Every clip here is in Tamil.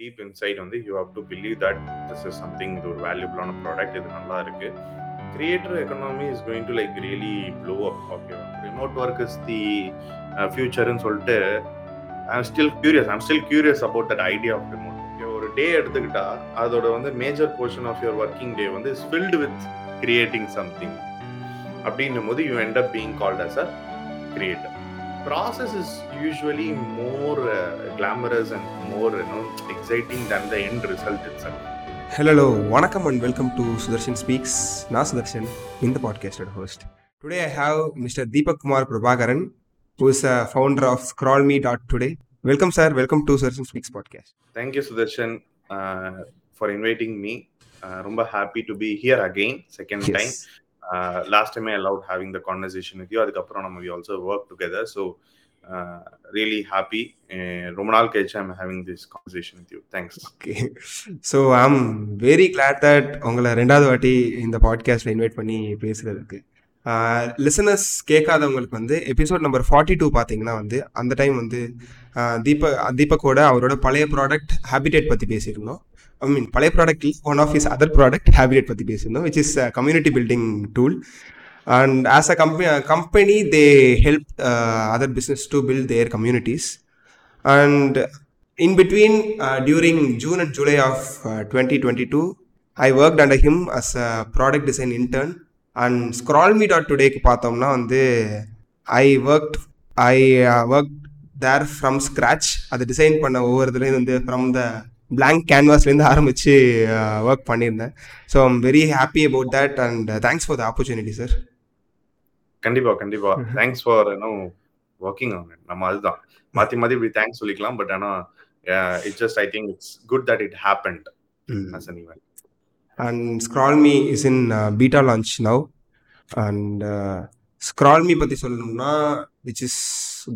டீப் இன்சைட் வந்து you have to believe that this is something இது ஒரு வேல்யூபிளான ப்ராடக்ட் இது நல்லா இருக்கு. Creator economy is going to like really blow up okay remote work is the ஃபியூச்சர்னு சொல்லிட்டு I'm still curious I'm still curious about that idea of remote ஒரு டே எடுத்துக்கிட்டா அதோட வந்து major portion of your working day வந்து is filled with creating something அப்படின்னும் போது you end up being called as a creator process is usually more uh, glamorous and more you know exciting than the end result itself hello வணக்கம் and welcome to Sudarshan speaks நான் சுதர்ஷன் இந்த பாட்காஸ்டோட host today I have mister Deepak Kumar Prabhakaran who is a founder of Scrollme dot today welcome sir welcome to Sudarshan speaks podcast thank you sudarshan uh, for inviting me uh, ரொம்ப happy to be here again second time Last டைமே allowed having the conversation with you அதுக்கப்புறம் நம்ம we also work together so really happy ரொம்ப நாள் கழிச்சு I'm having this conversation with you thanks okay so I am very glad that உங்களை ரெண்டாவது வாட்டி இந்த பாட்காஸ்ட்டில் இன்வைட் பண்ணி பேசுகிறதுக்கு லிசனர்ஸ் uh, கேட்காதவங்களுக்கு வந்து எபிசோட் நம்பர் ஃபார்ட்டி டூ பார்த்தீங்கன்னா வந்து அந்த டைம் வந்து uh, தீபக் தீபக்கோட அவரோட பழைய ப்ராடக்ட் ஹேபிடேட் பற்றி பேசியிருந்தோம். ஐ மீன் பழைய product one of is other product Habitat பற்றி பேசியிருந்தோம் which is community building tool and as a company company they help other business to build their communities and in between uh, during june and july of uh, 2022 i worked under him as a product design intern. And scrollme.todayக்கு பார்த்தோம்னா வந்து I work I work there from scratch அதை டிசைன் பண்ண ஒவ்வொருத்துலேயும் வந்து ஃப்ரம் த blank கேன்வாஸ்லேருந்து ஆரம்பித்து ஒர்க் பண்ணியிருந்தேன். So I'm very happy about that and thanks for the opportunity sir கண்டிப்பா கண்டிப்பா. Thanks for no working on it நம்ம அதுதான். மாத்தி மாத்தி இப்படி தேங்க்ஸ் சொல்லிக்கலாம் பட் ஆனா it's just I think it's good that it happened as an event and scrollme is in uh, beta launch now. And uh, scrollme பத்தி சொல்லணும்னா which is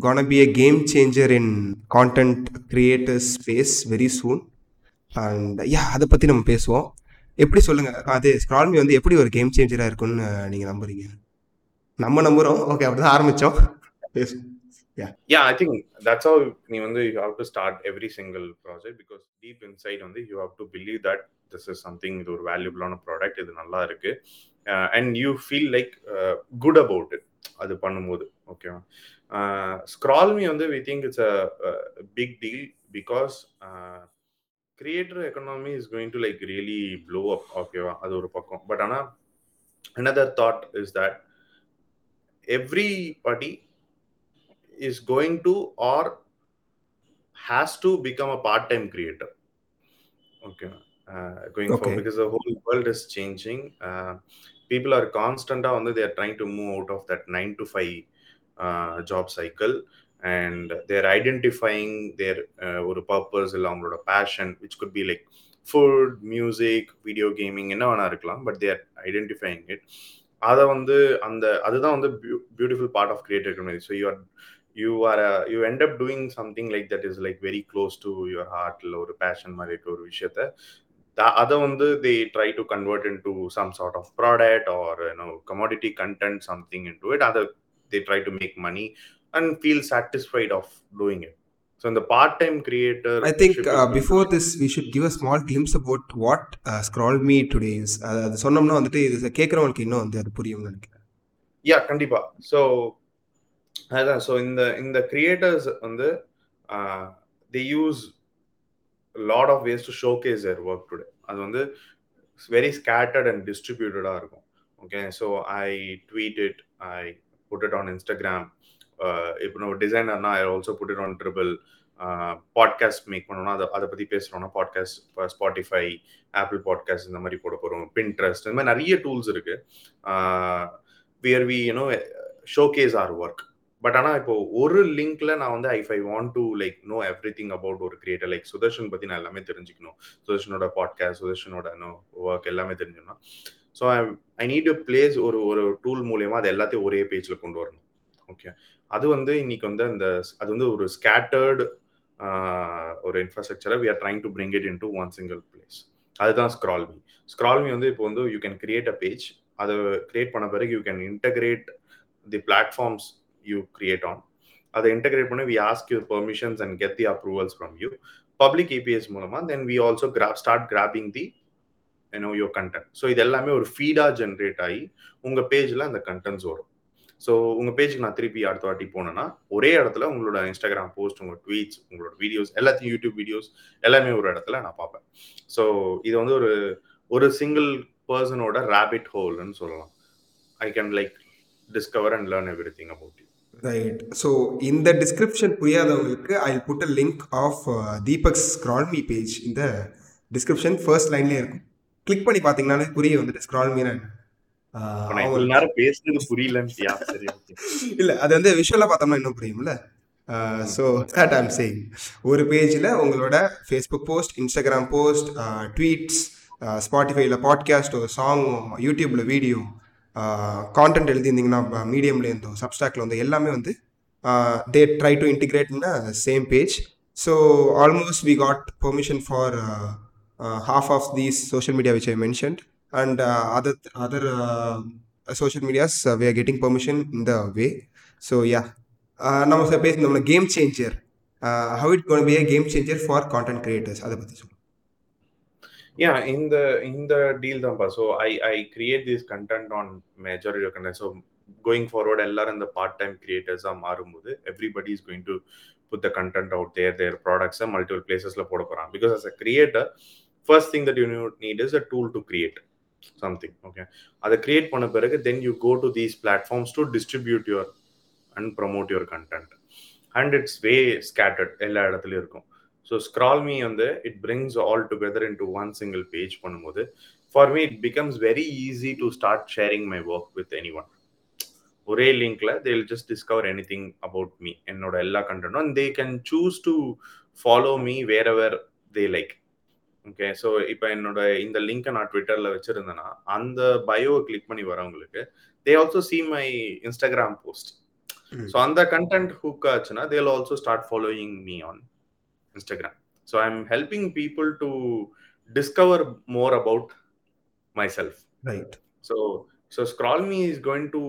gonna be a game changer in content creators space very soon. And yeah அதை பற்றி நம்ம பேசுவோம். எப்படி சொல்லுங்கள் அது ஸ்க்ரால்மி வந்து எப்படி ஒரு கேம் சேஞ்சராக இருக்கும்னு நீங்கள் நம்புறீங்க? நம்ம நம்புகிறோம் ஓகே அப்படி தான் ஆரம்பித்தோம் பேசுவோம் yeah I think that's all நீ வந்து you have to start every single project because deep insight வந்து you have to believe that this is something இது ஒரு வேல்யூபிளான ப்ராடக்ட் இது நல்லா இருக்கு. And you feel like good about it அது பண்ணும்போது ஓகேவா ஸ்க்ரால்மி வந்து we think it's a big deal because creator economy is going to like really blow up ஓகேவா அது ஒரு பக்கம் பட் ஆனால் another thought is that everybody is going to or has to become a part-time creator okay uh, going Okay. forward because the whole world is changing uh, people are constant on they are trying to move out of that nine to five and their identifying their ஒரு பர்பஸ் இல்லை அவங்களோட passion which could be like food music video gaming என்ன வேணா இருக்கலாம் பட் தேர் ஐடென்டிஃபைங் இட் அதை வந்து அந்த அதுதான் வந்து beautiful part of creative community so you are you are you end up doing something like that is like very close to your ஹார்ட்டில் ஒரு பேஷன் மாதிரி இருக்க ஒரு விஷயத்த. த- அதை வந்து they try to convert into some sort of product or you know commodity content something into it அதை they try to make money and feel satisfied of doing it so இந்த part time creator I think uh, before this, we should give a small glimpse about what uh, ScrollMe today is. அது அது சொன்னோம்னா வந்துட்டு இது கேட்குறவங்களுக்கு இன்னும் வந்து அது புரியும்னு நினைக்கிறேன். யா கண்டிப்பா. ஸோ அதான். ஸோ இந்த இந்த கிரியேட்டர்ஸ் வந்து the use lot of ways to showcase their work today அது வந்து வெரி ஸ்கேட்டர்ட் அண்ட் டிஸ்ட்ரிபியூட்டடாக இருக்கும். Okay so I tweet it I put it on Instagram இப்போ நம்ம டிசைனர்னா I also put it on triple podcast make பண்ணோம்னா அதை அதை பற்றி பேசுகிறோம்னா பாட்காஸ்ட் ஸ்பாட்டிஃபை ஆப்பிள் பாட்காஸ்ட் இந்த மாதிரி போட போகிறோம் பின்ட்ரெஸ்ட் இந்த மாதிரி நிறைய டூல்ஸ் இருக்குது where we you know showcase our work but ஆனால் இப்போ ஒரு லிங்க்ல நான் வந்து if I want to like know everything about ஒரு கிரியேட்டர் லைக் சுதர்ஷன் பற்றி நான் எல்லாமே தெரிஞ்சுக்கணும். சுதர்ஷனோட பாட்காஸ்ட் சுதர்ஷனோட நோ ஒர்க் எல்லாமே தெரிஞ்சுக்கணும். So I I need to place ஒரு ஒரு டூல் மூலயமா அது எல்லாத்தையும் ஒரே பேஜில் கொண்டு வரணும். ஓகே அது வந்து இன்னைக்கு வந்து அந்த அது வந்து ஒரு ஸ்கேட்டர்டு ஒரு இன்ஃப்ராஸ்ட்ரக்சரை we are trying to bring it into one single place அதுதான் ஸ்க்ரால்மி ஸ்க்ரால்மி வந்து இப்போ வந்து you can create a page அதை கிரியேட் பண்ண பிறகு you can integrate the platforms you create on அதை இன்டகிரேட் பண்ணி we ask you permissions and get the approvals from you public APIs மூலமாக then we also grab start grabbing the you know your content so இது எல்லாமே ஒரு ஃபீடாக ஜென்ரேட் ஆகி உங்கள் பேஜில் அந்த கண்டென்ட்ஸ் வரும். ஸோ உங்கள் பேஜுக்கு நான் திருப்பி அடுத்த வாட்டி போனேன்னா ஒரே இடத்துல உங்களோட இன்ஸ்டாகிராம் போஸ்ட் உங்களோட ட்வீட்ஸ் உங்களோட வீடியோஸ் எல்லாத்தையும் யூடியூப் வீடியோஸ் எல்லாமே ஒரு இடத்துல நான் பார்ப்பேன். ஸோ இது வந்து ஒரு ஒரு சிங்கிள் பர்சனோட ரேபிட் ஹோல்னு சொல்லலாம். I can like discover and learn everything about you right so இந்த description புரியாதவங்களுக்கு I put a link of Deepak's Scrollme page இந்த டிஸ்கிரிப்ஷன் ஃபர்ஸ்ட் லைன்லேயே இருக்கும். கிளிக் பண்ணி பார்த்தீங்கன்னாலே புரிய வந்துட்டு ஸ்க்ரால்மின்னு நேரம் பேசுனது புரியலன்ட்டியா சரி இல்லை அது வந்து விஷுவலாக பார்த்தோம்னா இன்னும் புரியும்ல. ஸோ தட் ஐம் சேயிங் ஒரு பேஜில் உங்களோட Facebook post Instagram post tweets ஸ்பாட்டிஃபைல podcast ஒரு சாங் யூடியூப்பில் வீடியோ கான்டென்ட் எழுதியிருந்தீங்கன்னா மீடியம்ல இருந்தோ சப்ஸ்டாக்ல வந்து எல்லாமே வந்து they try to integrate in same page so almost we got permission for half of these social media which I mentioned, and other other other medias social medias uh, we are getting permission in the way. So yeah, நம்ம பேச நம்ம game changer how it gonna be a game changer for content creators அதை பற்றி சொல்லுங்கள் yeah இந்த இந்த டீல் தான்ப்பா so I I create this content on majority content so going forward எல்லாரும் இந்த பார்ட் டைம் கிரியேட்டர்ஸாக மாறும்போது everybody is going to put the content out there their ப்ராடக்ட்ஸை மல்டிபிள் பிளேசஸில் போட போகிறான் because as a creator first thing that you need is a tool to create something okay அதை கிரியேட் பண்ண பிறகு then you go to these platforms to distribute your and promote your content and it's way scattered எல்லா இடத்துலையும் இருக்கும். ஸோ ஸ்க்ரால் மீ வந்து it brings all together into one single page பண்ணும்போது for me it becomes very easy to start sharing my work with anyone ஒரே லிங்க்ல they will just discover anything about me என்னோட எல்லா கண்டென்ட்டும் and they can choose to follow me wherever they like okay so இப்போ என்னோட இந்த லிங்கை நான் ட்விட்டர்ல வச்சிருந்தேன்னா அந்த பயோவை கிளிக் பண்ணி வரவங்களுக்கு they also see my Instagram post so அந்த கண்டென்ட் ஹூக் ஆச்சுன்னா they'll also start following me on Instagram so I am helping people to discover more about myself right so so Scrollme is going to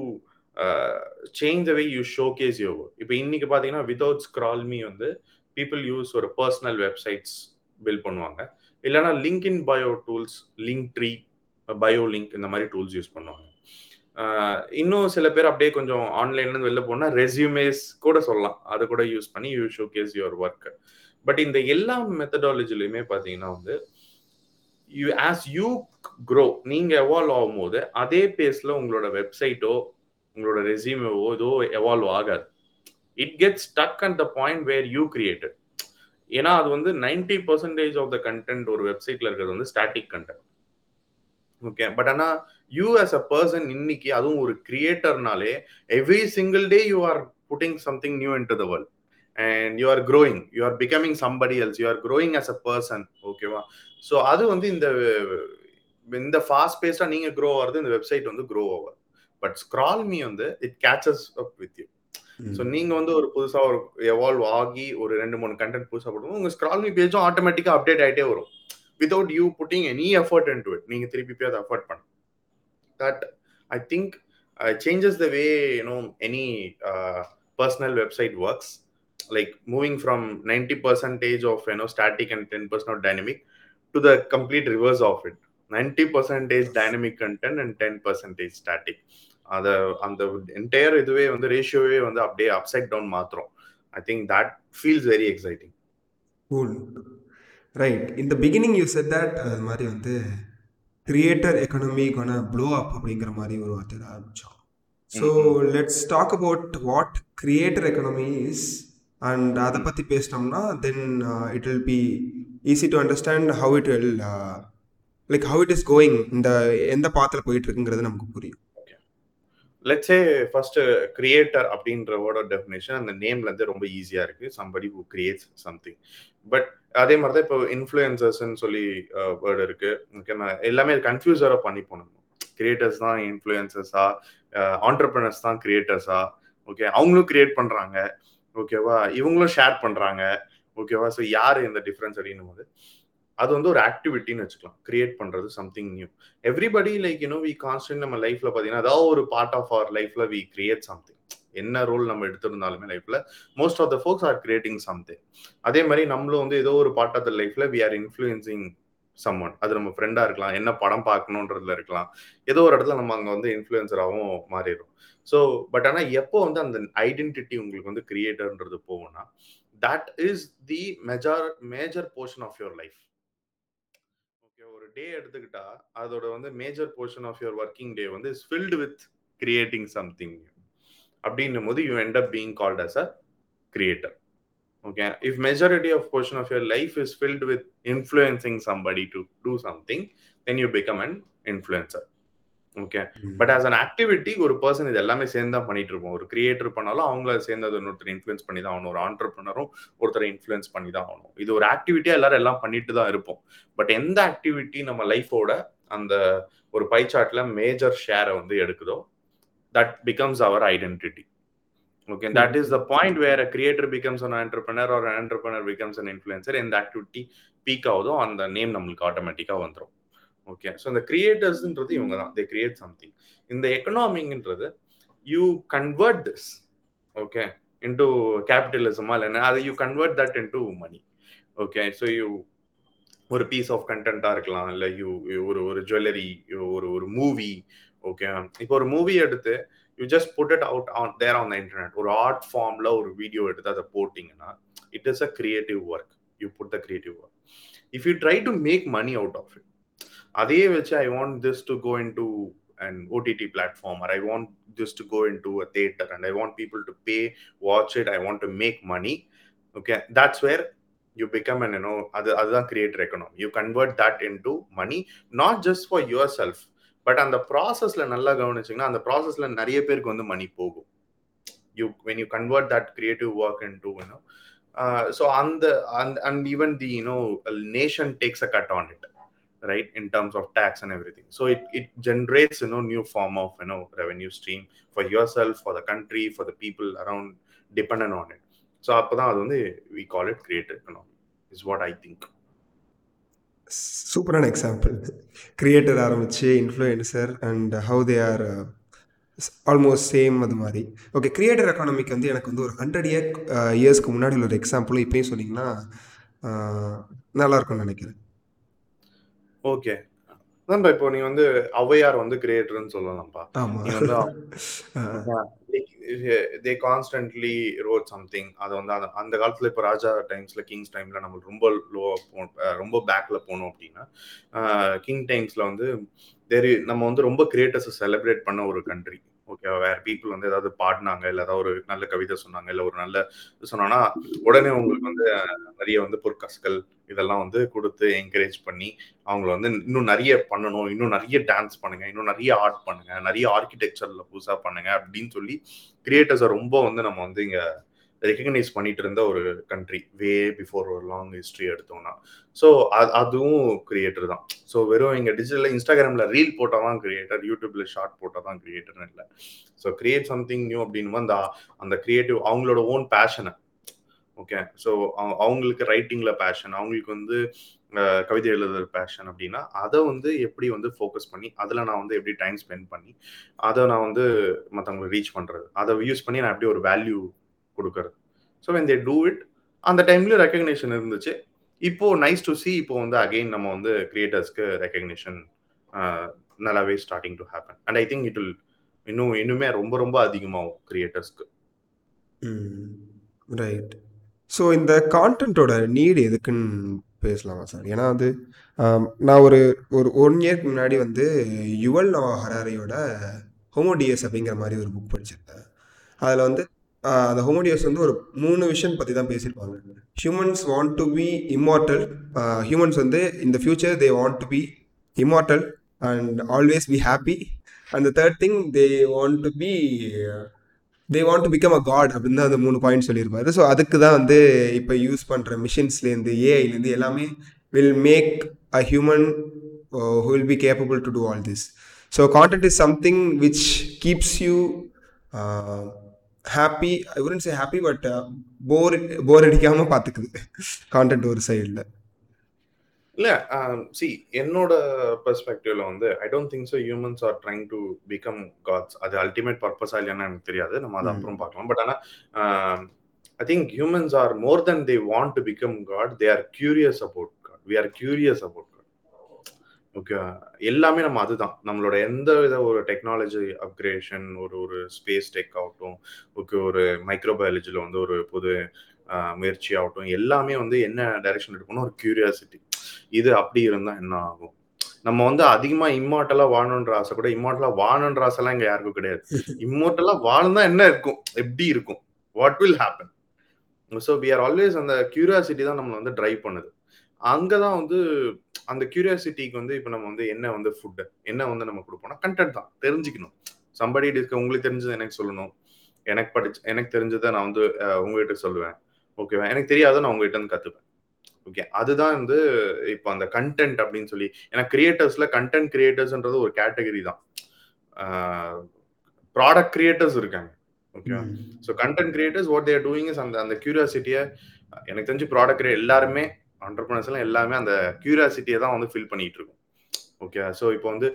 change the way you showcase your இப்போ இன்னைக்கு பார்த்தீங்கன்னா விதவுட் ஸ்க்ரால் மீ வந்து பீப்புள் யூஸ் ஒரு பர்சனல் வெப்சைட்ஸ் பில்ட் பண்ணுவாங்க. இல்லைனா link in bio tools Linktree bio link இந்த மாதிரி டூல்ஸ் யூஸ் பண்ணுவாங்க. இன்னும் சில பேர் அப்படியே கொஞ்சம் ஆன்லைன்லேருந்து வெளில போனால் ரெசியூமேஸ் கூட சொல்லலாம். அதை கூட யூஸ் பண்ணி you showcase your work but இந்த எல்லா மெத்தடாலஜிலையுமே பார்த்தீங்கன்னா வந்து யூ ஆஸ் யூ க்ரோ நீங்கள் எவால்வ் ஆகும்போது அதே பேஸில் உங்களோட வெப்சைட்டோ உங்களோட ரெசியூமேவோ ஏதோ எவால்வ் ஆகாது. It gets stuck at the point where you created ஏன்னா அது வந்து ninety percentage of the content ஒரு வெப்சைட்ல இருக்கிறது வந்து ஸ்டாட்டிக் கண்டென்ட் ஓகே பட் ஆனால் யூ ஆஸ் அ பர்சன் இன்னைக்கு அதுவும் ஒரு கிரியேட்டர்னாலே every single day you are putting something new into the world and you are growing you are becoming somebody else you are growing as a person ஓகேவா ஸோ அது வந்து இந்த இந்த ஃபாஸ்ட் பேஸ்டாக நீங்கள் க்ரோ ஆகிறது இந்த வெப்சைட் வந்து க்ரோ ஆகும் பட் ஸ்க்ரால் மீ வந்து it catches up with you so நீங்க வந்து ஒரு புதுசா ஒரு எவால்வ் ஆகி ஒரு ரெண்டு மூணு கண்டென்ட் புதுசா போடுவோம் உங்க ஸ்க்ரால்மி பேஜும் ஆட்டோமேட்டிக்கா அப்டேட் ஆகிட்டே வரும். Without you putting any effort into it நீங்க திருப்பி போய் அதை எஃபர்ட் பண்ண that I think changes the way you know any personal website works like moving from ninety percentage of you know static and ten percent of dynamic to the complete reverse of it ninety percentage dynamic content and ten percentage static அதை அந்த என்டையர் இதுவே வந்து ரேஷியோவே வந்து அப்படியே அப்சைட் டவுன் மாத்திரம் I think that feels very exciting cool right இந்த பிகினிங் யூ செட் தட் அது மாதிரி வந்து creator economy gonna blow up அப்படிங்கிற மாதிரி ஒரு வார்த்தை ஆரம்பித்தோம் so let's talk about what creator economy is and அதை பற்றி பேசினோம்னா then it will be easy to understand how it will like how it is going இந்த எந்த பாத்தில் போயிட்டு இருக்குங்கிறது நமக்கு புரியும். லெட்ஸே ஃபர்ஸ்ட் கிரியேட்டர் அப்படின்ற வேர்டோட டெஃபினேஷன் அந்த நேம்ல இருந்து ரொம்ப ஈஸியா இருக்கு. Somebody who creates something but அதே மாதிரி தான் இப்போ இன்ஃப்ளூயன்சர்ஸ்ன்னு சொல்லி uh, வேர்டு இருக்கு. ஓகே எல்லாமே கன்ஃபியூசரா பண்ணி போனோம் கிரியேட்டர்ஸ் தான் இன்ஃப்ளூயன்சர்ஸா ஆண்டர்பிரினர்ஸ் uh, தான் கிரியேட்டர்ஸா ஓகே அவங்களும் கிரியேட் பண்றாங்க. ஓகேவா இவங்களும் ஷேர் பண்றாங்க. ஓகேவா ஸோ யார் இந்த டிஃப்ரென்ஸ் அப்படின்னும் போது அது வந்து ஒரு ஆக்டிவிட்டின்னு வச்சுக்கலாம். கிரியேட் பண்றது something new everybody like you know we constant நம்ம லைஃப்ல பாத்தீங்கன்னா அதாவது ஒரு பார்ட் ஆஃப் அவர் லைஃப்ல வி கிரியேட் சம்திங் என்ன ரோல் நம்ம எடுத்திருந்தாலுமே லைஃப்ல most of the folks are creating something அதே மாதிரி நம்மளும் வந்து ஏதோ ஒரு பார்ட் ஆஃப் த லைஃப்ல வி ஆர் இன்ஃப்ளூயன்சிங் சம்மன் அது நம்ம ஃப்ரெண்டா இருக்கலாம் என்ன படம் பார்க்கணுன்றதுல இருக்கலாம். ஏதோ ஒரு இடத்துல நம்ம அங்க வந்து இன்ஃபுளுசராகவும் மாறிடும் ஸோ பட் ஆனால் எப்போ வந்து அந்த ஐடென்டிட்டி உங்களுக்கு வந்து கிரியேட்டர்ன்றது போகும்னா that is the major major portion of your life day எடுத்துக்கிட்டா அதோட வந்து major portion of your working day வந்து is filled with creating something அப்படின்னும் போது you end up being called as a creator okay if majority of portion of your life is filled with influencing somebody to do something then you become an influencer okay but as an activity ஒரு பர்சன் இது எல்லாமே சேர்ந்து தான் பண்ணிட்டு இருப்போம் ஒரு கிரியேட்டர் பண்ணாலும் அவங்கள சேர்ந்து அது ஒருத்தர் இன்ஃப்ளூயன்ஸ் பண்ணி தான் ஆகணும். ஒரு ஆண்டர்பிரினரும் ஒருத்தரை இன்ஃப்ளூயன்ஸ் பண்ணி தான் ஆகணும். இது ஒரு ஆக்டிவிட்டியா எல்லாரும் எல்லாம் பண்ணிட்டு தான் இருப்போம். பட் எந்த ஆக்டிவிட்டி நம்ம லைஃபோட அந்த ஒரு பை சார்ட்ல மேஜர் ஷேரை வந்து எடுக்குதோ that becomes our identity okay that is the point where a creator becomes an entrepreneur or an entrepreneur becomes an influencer இந்த ஆக்டிவிட்டி பீக் ஆகுதோ அந்த நேம் நம்மளுக்கு ஆட்டோமேட்டிக்கா வந்துடும் ஓகே ஸோ இந்த கிரியேட்டர்ஸ்ன்றது இவங்க தான் தே கிரியேட் சம்திங் இந்த எக்கனாமிங்ன்றது you convert this okay into கேபிட்டலிசமா இல்லைன்னா அதை you convert that into money okay so you ஒரு பீஸ் ஆஃப் கண்டென்ட்டாக இருக்கலாம் இல்லை யூ ஒரு ஒரு ஜுவல்லரி ஒரு ஒரு மூவி ஓகே இப்போ ஒரு மூவி எடுத்து you just put it out on there on the internet ஒரு ஆர்ட் ஃபார்மில் ஒரு வீடியோ எடுத்து அதை போட்டிங்கன்னா it is a creative work you put the creative work if you try to make money out of it அதையே வச்சு I want this to go into and OTT platform or I want this to go into a theatre and I want people to pay watch it I want to make money okay that's where you become and you know அது அதுதான் creator economy you convert that into money not just for yourself but அந்த ப்ராசஸில் நல்லா கவனிச்சிங்கன்னா அந்த ப்ராசஸில் நிறைய பேருக்கு வந்து மணி போகும் you when you convert that creative work into you know so அந்த and even the you know nation takes a cut on it right in terms of tax and everything so it, it generates you know new form of you know revenue stream for yourself for the country for the people around dependent on it so அப்பதான் அது வந்து we call it creator economy is what i think சூப்பரான எக்ஸாம்பிள் கிரியேட்டர் ஆரம்பிச்சு influencer and how they are almost same அது மாதிரி ஓகே கிரியேட்டர் எக்கானமிக்கு வந்து எனக்கு வந்து ஒரு ஹண்ட்ரட் இயர் இயர்ஸ்க்கு முன்னாடி உள்ள ஒரு எக்ஸாம்பிளும் இப்பயும் சொன்னீங்கன்னா நல்லா இருக்கும்னு நினைக்கிறேன் ஓகே. அதான்ப்பா இப்போ நீ வந்து ஔவையார் வந்து கிரியேட்டர்னு சொல்லலாம்ப்பா. நீ வந்து தே கான்ஸ்டன்ட்லி ரோட் சம்திங் அது வந்து அந்த காலத்துல இப்போ ராஜா டைம்ஸ்ல கிங்ஸ் டைம்ல நம்மளுக்கு ரொம்ப லோவா போ ரொம்ப பேக்ல போனோம் அப்படின்னா கிங் டைம்ஸ்ல வந்து தெரி நம்ம வந்து ரொம்ப கிரியேட்டர்ஸை செலிப்ரேட் பண்ண ஒரு கண்ட்ரி ஓகே வேற பீப்புள் வந்து ஏதாவது பாடினாங்க இல்லை ஏதாவது ஒரு நல்ல கவிதை சொன்னாங்க இல்லை ஒரு நல்ல இது சொன்னாங்கன்னா உடனே உங்களுக்கு வந்து நிறைய வந்து பொற்காசுகள் இதெல்லாம் வந்து கொடுத்து என்கரேஜ் பண்ணி அவங்கள வந்து இன்னும் நிறைய பண்ணணும் இன்னும் நிறைய டான்ஸ் பண்ணுங்க இன்னும் நிறைய ஆர்ட் பண்ணுங்க நிறைய ஆர்கிடெக்சர்ல புதுசாக பண்ணுங்க அப்படின்னு சொல்லி கிரியேட்டர்ஸை ரொம்ப வந்து நம்ம வந்து இங்க ரெக்கக்னைஸ் பண்ணிட்டு இருந்த ஒரு கண்ட்ரி வே பிஃபோர் ஒரு லாங் ஹிஸ்ட்ரி எடுத்தோம்னா. ஸோ அதுவும் கிரியேட்டர் தான். ஸோ வெறும் இங்கே டிஜிட்டலில் இன்ஸ்டாகிராமில் ரீல் போட்டால் தான் கிரியேட்டர் யூடியூப்ல ஷார்ட் போட்டால் தான் கிரியேட்டர்னு இல்லை. ஸோ கிரியேட் சம்திங் நியூ அப்படின்னு அந்த அந்த கிரியேட்டிவ் அவங்களோட ஓன் பேஷனை ஓகே ஸோ அவங்களுக்கு ரைட்டிங்கில் பேஷன் அவங்களுக்கு வந்து கவிதை எழுதுற பேஷன் அப்படின்னா அதை வந்து எப்படி வந்து ஃபோக்கஸ் பண்ணி அதில் நான் வந்து எப்படி டைம் ஸ்பெண்ட் பண்ணி அதை நான் வந்து மற்றவங்களுக்கு ரீச் பண்ணுறது அதை யூஸ் பண்ணி நான் எப்படி ஒரு வேல்யூ கொடுக்கறது. So when they do it அந்த டைம்லயும் ரெக்கக்னேஷன் இருந்துச்சு. இப்போ நைஸ் டு சி இப்போ வந்து அகெயின் நம்ம வந்து கிரியேட்டர்ஸ்க்கு ரெக்கக்னேஷன் நல்லாவே starting to happen and I think it will இன்னும் இன்னுமே ரொம்ப ரொம்ப அதிகமாகும் கிரியேட்டர்ஸ்க்கு ரைட் ஸோ இந்த கான்டென்ட்டோட நீடு எதுக்குன்னு பேசலாமா சார் ஏன்னா வந்து நான் ஒரு ஒரு ஒன் இயர்க்கு முன்னாடி வந்து யுவல் நவா ஹராரியோட ஹோமோடியஸ் அப்படிங்கிற மாதிரி ஒரு புக் படிச்சிருந்தேன். அதில் வந்து அந்த ஹோமோடியஸ் வந்து ஒரு மூணு விஷயம் பற்றி தான் பேசியிருப்பாங்க. Humans want to be immortal humans வந்து இந்த future they want to be immortal and always be happy and third thing they want to be they want to become a god அப்படின்னு தான் அந்த மூணு பாயிண்ட் சொல்லியிருப்பாரு. ஸோ அதுக்கு தான் வந்து இப்போ யூஸ் பண்ணுற மிஷின்ஸ்லேருந்து ஏஐலேருந்து எல்லாமே will make a human who will be capable to do all this so content is something which keeps you happy I wouldn't say happy but போர் போர் அடிக்காமல் பார்த்துக்குது கான்டென்ட் ஒரு சைடில் இல்ல சி என்னோட பெர்ஸ்பெக்டிவ்ல வந்து I don't think so humans are trying to become gods அது அல்டிமேட் பர்பஸா இல்லையான்னு எனக்கு தெரியாது. நம்ம அதை அப்புறம் பார்க்கலாம். பட் ஆனால் I think humans are more than they want to become god they are curious about god we are curious about okay எல்லாமே நம்ம அதுதான். நம்மளோட எந்த வித ஒரு டெக்னாலஜி அப்கிரேஷன் ஒரு ஒரு ஸ்பேஸ் டெக் ஆகட்டும் ஓகே ஒரு மைக்ரோபயாலஜியில் வந்து ஒரு புது முயற்சி ஆகட்டும் எல்லாமே வந்து என்ன டைரக்ஷன் எடுக்கணும் ஒரு கியூரியாசிட்டி இது அப்படி இருந்தால் என்ன ஆகும்? நம்ம வந்து அதிகமா இம்மார்ட்டலா வாழணுன்ற ஆசை கூட இம்மார்ட்டலா வாழணுன்ற ஆசைலாம் இங்க யாருக்கும் கிடையாது. இம்மார்ட்டலா வாழ்ந்தா என்ன இருக்கும்? எப்படி இருக்கும்? What will happen so we are always அந்த கியூரியாசிட்டி தான் நம்மளை வந்து ட்ரைவ் பண்ணுது. அங்கதான் வந்து அந்த கியூரியாசிட்டிக்கு வந்து இப்போ நம்ம வந்து என்ன வந்து ஃபுட்டு என்ன வந்து நம்ம கொடுப்போம்னா கண்டென்ட் தான். தெரிஞ்சுக்கணும். சம்படி டிஸ்க உங்களுக்கு தெரிஞ்சது எனக்கு சொல்லணும். எனக்கு படிச்சு எனக்கு தெரிஞ்சதை நான் வந்து உங்ககிட்ட சொல்லுவேன். ஓகேவா எனக்கு தெரியாத நான் உங்ககிட்ட இருந்து கத்துப்பேன். ஓகே அதுதான் வந்து இப்போ அந்த கண்டென்ட் அப்படின்னு சொல்லி ஏன்னா கிரியேட்டர்ஸ்ல கண்டென்ட் கிரியேட்டர்ஸ்ன்றது ஒரு கேட்டகரி தான். ப்ராடக்ட் கிரியேட்டர்ஸ் இருக்காங்க. Okay so content creators what they're doing is அந்த அந்த கியூரியாசிட்டியை எனக்கு தெரிஞ்சு ப்ராடக்ட் எல்லாருமே ஆண்டர்பிரினர்ஸ்லாம் எல்லாமே அந்த கியூரியாசிட்டியை தான் வந்து ஃபில் பண்ணிட்டு இருக்கும். ஓகே ஸோ இப்போ வந்து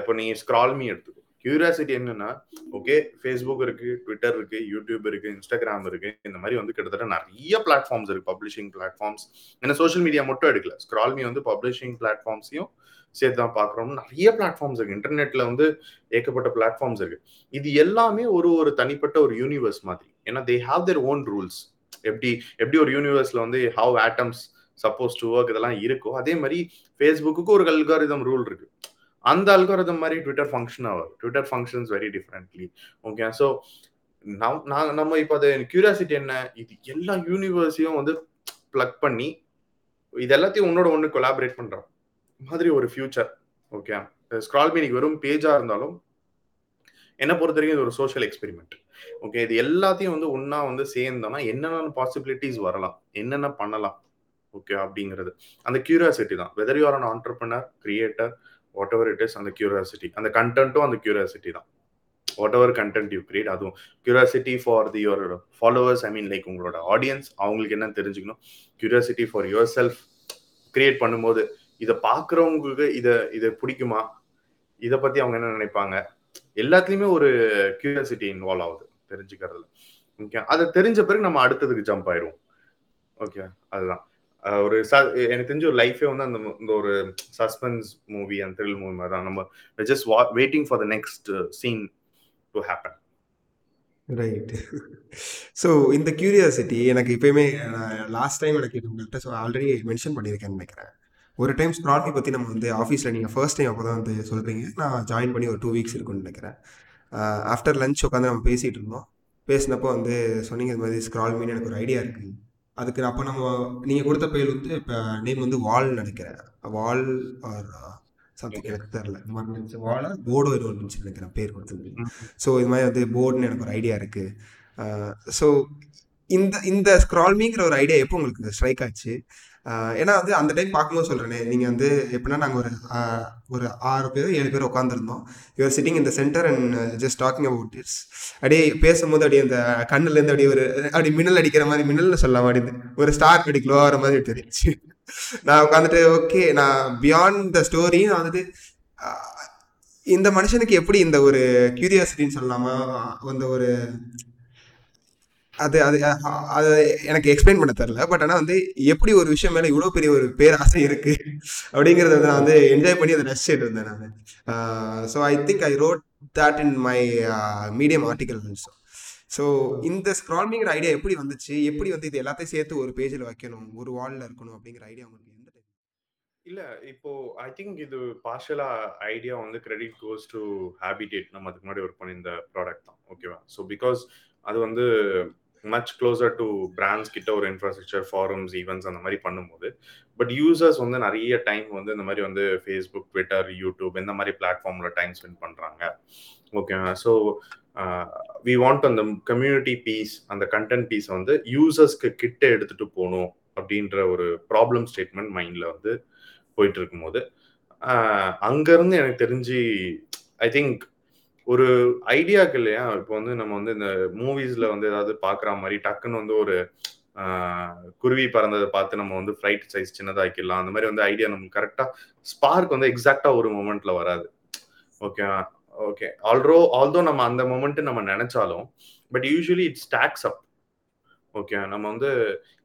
இப்போ நீ ஸ்க்ரால்மி எடுத்துக்கோ. கியூரியாசிட்டி என்னன்னா ஓகே ஃபேஸ்புக் இருக்கு ட்விட்டர் இருக்கு யூடியூப் இருக்கு இன்ஸ்டாகிராம் இருக்கு இந்த மாதிரி வந்து கிட்டத்தட்ட நிறைய பிளாட்ஃபார்ம்ஸ் இருக்கு பப்ளிஷிங் பிளாட்ஃபார்ம்ஸ் ஏன்னா சோஷியல் மீடியா மட்டும் எடுக்கல. ஸ்க்ரால்மி வந்து பப்ளிஷிங் பிளாட்ஃபார்ம்ஸையும் சேர்த்து தான் பார்க்குறோம் நிறைய பிளாட்ஃபார்ம்ஸ் இருக்கு. இன்டர்நெட்ல வந்து ஏகப்பட்ட பிளாட்ஃபார்ம்ஸ் இருக்கு. இது எல்லாமே ஒரு ஒரு தனிப்பட்ட ஒரு யூனிவர்ஸ் மாதிரி. ஏன்னா they have their own rules எப்படி எப்படி ஒரு யூனிவர்ஸ்ல வந்து how atoms suppose to work இதெல்லாம் இருக்கோ அதே மாதிரி ஃபேஸ்புக்கு ஒரு அல்காரிதம் ரூல் இருக்கு. அந்த அல்காரிதம் மாதிரி ட்விட்டர் ஃபங்க்ஷன் ஆகும் Twitter functions very differently okay so நான் நம்ம இப்போ அது கியூரியாசிட்டி என்ன? இது எல்லா யூனிவர்ஸையும் வந்து பிளக் பண்ணி இது எல்லாத்தையும் உன்னோட ஒன்று கொலாபரேட் பண்ணுறோம் மாதிரி ஒரு ஃபியூச்சர் ஓகே ஸ்க்ரால் மீனிக்கு வெறும் பேஜாக இருந்தாலும் என்ன பொறுத்த வரைக்கும் இது ஒரு சோஷியல் எக்ஸ்பெரிமெண்ட் ஓகே இது எல்லாத்தையும் வந்து ஒன்றா வந்து சேர்ந்தோம்னா என்னென்ன பாசிபிலிட்டிஸ் வரலாம்? என்னென்ன பண்ணலாம்? ஓகே அப்படிங்கிறது. அந்த கியூரியாசிட்டி தான். Whether you are an entrepreneur creator whatever it is அந்த கியூரியாசிட்டி அந்த கண்டென்ட்டும் அந்த கியூரியாசிட்டி தான். Whatever content you create அதுவும் curiosity for the your followers I mean like உங்களோட ஆடியன்ஸ் அவங்களுக்கு என்ன தெரிஞ்சுக்கணும். Curiosity for your self create பண்ணும்போது இதை பார்க்குறவங்களுக்கு இதை இதை பிடிக்குமா? இதை பற்றி அவங்க என்ன நினைப்பாங்க? எல்லாத்துலேயுமே ஒரு கியூரியாசிட்டி இன்வால்வ் ஆகுது. தெரிஞ்சுக்கிறதுல. ஓகே அதை தெரிஞ்ச பிறகு நம்ம அடுத்ததுக்கு ஜம்ப் ஆயிடுவோம். ஓகே அதுதான். ஒரு எனக்கு தெரிஞ்ச ஒரு லைஃபே வந்து அந்த இந்த ஒரு சஸ்பென்ஸ் மூவி அந்த த்ரில் மூவி மாதிரி தான். நம்ம just waiting for the next scene to happen right so இந்த கியூரியாசிட்டி எனக்கு இப்பயுமே லாஸ்ட் டைம் எனக்கு இது உங்கள்கிட்ட ஸோ ஆல்ரெடி மென்ஷன் பண்ணியிருக்கேன்னு நினைக்கிறேன். ஒரு டைம் ஸ்ப்ராட்லி பற்றி நம்ம வந்து ஆஃபீஸில் நீங்கள் ஃபர்ஸ்ட் டைம் அப்போ தான் வந்து சொல்கிறீங்க நான் ஜாயின் பண்ணி ஒரு டூ வீக்ஸ் இருக்குன்னு நினைக்கிறேன். ஆஃப்டர் லஞ்ச் உட்காந்து நம்ம பேசிகிட்டு இருந்தோம். பேசினப்போ வந்து சொன்னீங்க இது மாதிரி ஸ்க்ரால் மீன் எனக்கு ஒரு ஐடியா இருக்குது அதுக்கு அப்போ நம்ம நீங்கள் கொடுத்த பேர் வந்து இப்போ நேம் வந்து வால்னு நினைக்கிறேன். வால் ஆர் சம்திங் எனக்கு தெரில வாழ போர்டு ஒரு இருந்துச்சு நினைக்கிறேன் பேர் கொடுத்தது ஸோ இது மாதிரி வந்து போர்டுன்னு எனக்கு ஒரு ஐடியா இருக்குது ஸோ இந்த இந்த ஸ்க்ரால்மிங்கிற ஒரு ஐடியா எப்போ உங்களுக்கு ஸ்ட்ரைக் ஆச்சு? ஏன்னா வந்து அந்த டைம் பார்க்கும்போது சொல்கிறேனே நீங்கள் வந்து எப்படின்னா நாங்கள் ஒரு ஒரு ஆறு பேர் ஏழு பேர் உட்காந்துருந்தோம் யுவர் சிட்டிங் இந்த centre and just talking about it's அப்படியே பேசும்போது அப்படியே அந்த கண்ணுலேருந்து அப்படியே ஒரு அப்படி மின்னல் அடிக்கிற மாதிரி மின்னல் சொல்லலாம் அப்படி ஒரு ஸ்டார் அப்படி க்ளோ ஆகிற மாதிரி தெரிஞ்சு நான் உட்காந்துட்டு ஓகே நான் பியாண்ட் த ஸ்டோரி நான் வந்துட்டு இந்த மனுஷனுக்கு எப்படி இந்த ஒரு கியூரியாசிட்டின்னு சொல்லாமல் அந்த ஒரு அது அது அது எனக்கு எக்ஸ்பிளைன் பண்ண தெரில பட் ஆனால் வந்து எப்படி ஒரு விஷயம் மேலே இவ்வளோ பெரிய ஒரு பேராசை இருக்குது அப்படிங்கிறத நான் வந்து என்ஜாய் பண்ணி அதை ரசிச்சுட்டு இருந்தேன் நான். So I think I wrote that in my Medium article also so இந்த ஸ்க்ரால்மிங்கிற ஐடியா எப்படி வந்துச்சு? எப்படி வந்து இது எல்லாத்தையும் சேர்த்து ஒரு பேஜில் வைக்கணும்? ஒரு வாலில் இருக்கணும்? அப்படிங்கிற ஐடியா உங்களுக்கு எந்த டைம் இல்ல இப்போ ஐ திங்க் இது பார்ஷலா ஐடியா வந்து கிரெடிட் கோஸ் டு ஹேபிடேட் நம்ம அதுக்கு முன்னாடி ஒர்க் பண்ணியிருந்த இந்த ப்ராடக்ட் தான் ஓகேவா ஸோ பிகாஸ் அது வந்து மச் க்ளோசர் டு பிராண்ட்ஸ் கிட்ட ஒரு இன்ஃப்ராஸ்ட்ரக்சர் ஃபாரம்ஸ் ஈவெண்ட்ஸ் அந்த மாதிரி பண்ணும்போது. பட் யூசர்ஸ் வந்து நிறைய டைம் வந்து இந்த மாதிரி வந்து ஃபேஸ்புக் ட்விட்டர் யூடியூப் இந்த மாதிரி பிளாட்ஃபார்ம்ல டைம் ஸ்பெண்ட் பண்றாங்க. ஓகே ஸோ வி வாண்ட் அந்த கம்யூனிட்டி பீஸ் அந்த கண்டென்ட் பீஸ் வந்து யூசர்ஸ்க்கு கிட்ட எடுத்துட்டு போகணும் அப்படின்ற ஒரு ப்ராப்ளம் ஸ்டேட்மெண்ட் மைண்ட்ல வந்து போயிட்டு இருக்கும்போது அங்கேருந்து எனக்கு தெரிஞ்சு ஐ திங்க் ஒரு ஐடியாக்கு இல்லையா? இப்போ வந்து நம்ம வந்து இந்த மூவிஸ்ல வந்து ஏதாவது பாக்குற மாதிரி டக்குன்னு வந்து ஒரு குருவி பறந்ததை பார்த்து நம்ம வந்து ஃப்ளைட் சைஸ் சின்னதாக்கிடலாம். அந்த மாதிரி வந்து ஐடியா நமக்கு கரெக்டாக ஸ்பார்க் வந்து எக்ஸாக்டா ஒரு மூமெண்ட்ல வராது. ஓகே ஓகே ஆல்ரோ ஆல்தோ நம்ம அந்த மூமெண்ட் நம்ம நினைச்சாலும் but usually it stacks up okay நம்ம வந்து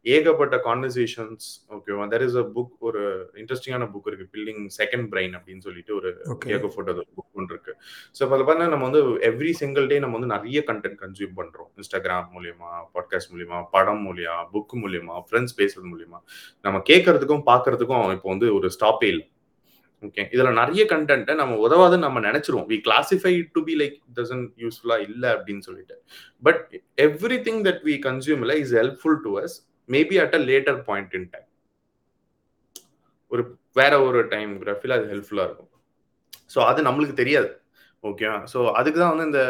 ஏகப்பட்ட கான்வர்சேஷன்ஸ் ஓகேவா தெர் இஸ் அ புக் ஒரு இன்ட்ரெஸ்டிங்கான புக் இருக்கு பில்டிங் செகண்ட் பிரைன் அப்படின்னு சொல்லிட்டு ஒரு ஏக போட்டோ புக் ஒன்று இருக்கு. ஸோ அதில் பார்த்தா நம்ம வந்து எவ்ரி சிங்கிள் டே நம்ம வந்து நிறைய கண்டென்ட் கன்சியூம் பண்றோம். இன்ஸ்டாகிராம் மூலியமா பாட்காஸ்ட் மூலியமா படம் மூலியமா புக் மூலியமா ஃப்ரெண்ட்ஸ் பேசுறது மூலியமா. நம்ம கேட்கறதுக்கும் பார்க்கறதுக்கும் இப்போ வந்து ஒரு ஸ்டாப்பே இல்லை ஓகே இதுல நிறைய கண்டென்ட்டை நம்ம உதவாதுன்னு நம்ம நினைச்சிருவோம். We classify to be like doesn't யூஸ்ஃபுல்லா இல்ல அப்படின்னு சொல்லிட்டு. But every thing that we கன்சியூம்ல is helpful to us maybe at a later point in time ஒரு வேற ஒரு டைம் கிராஃபில அது ஹெல்ப்ஃபுல்லா இருக்கும். ஸோ அது நம்மளுக்கு தெரியாது. ஓகே ஸோ அதுக்கு தான் வந்து இந்த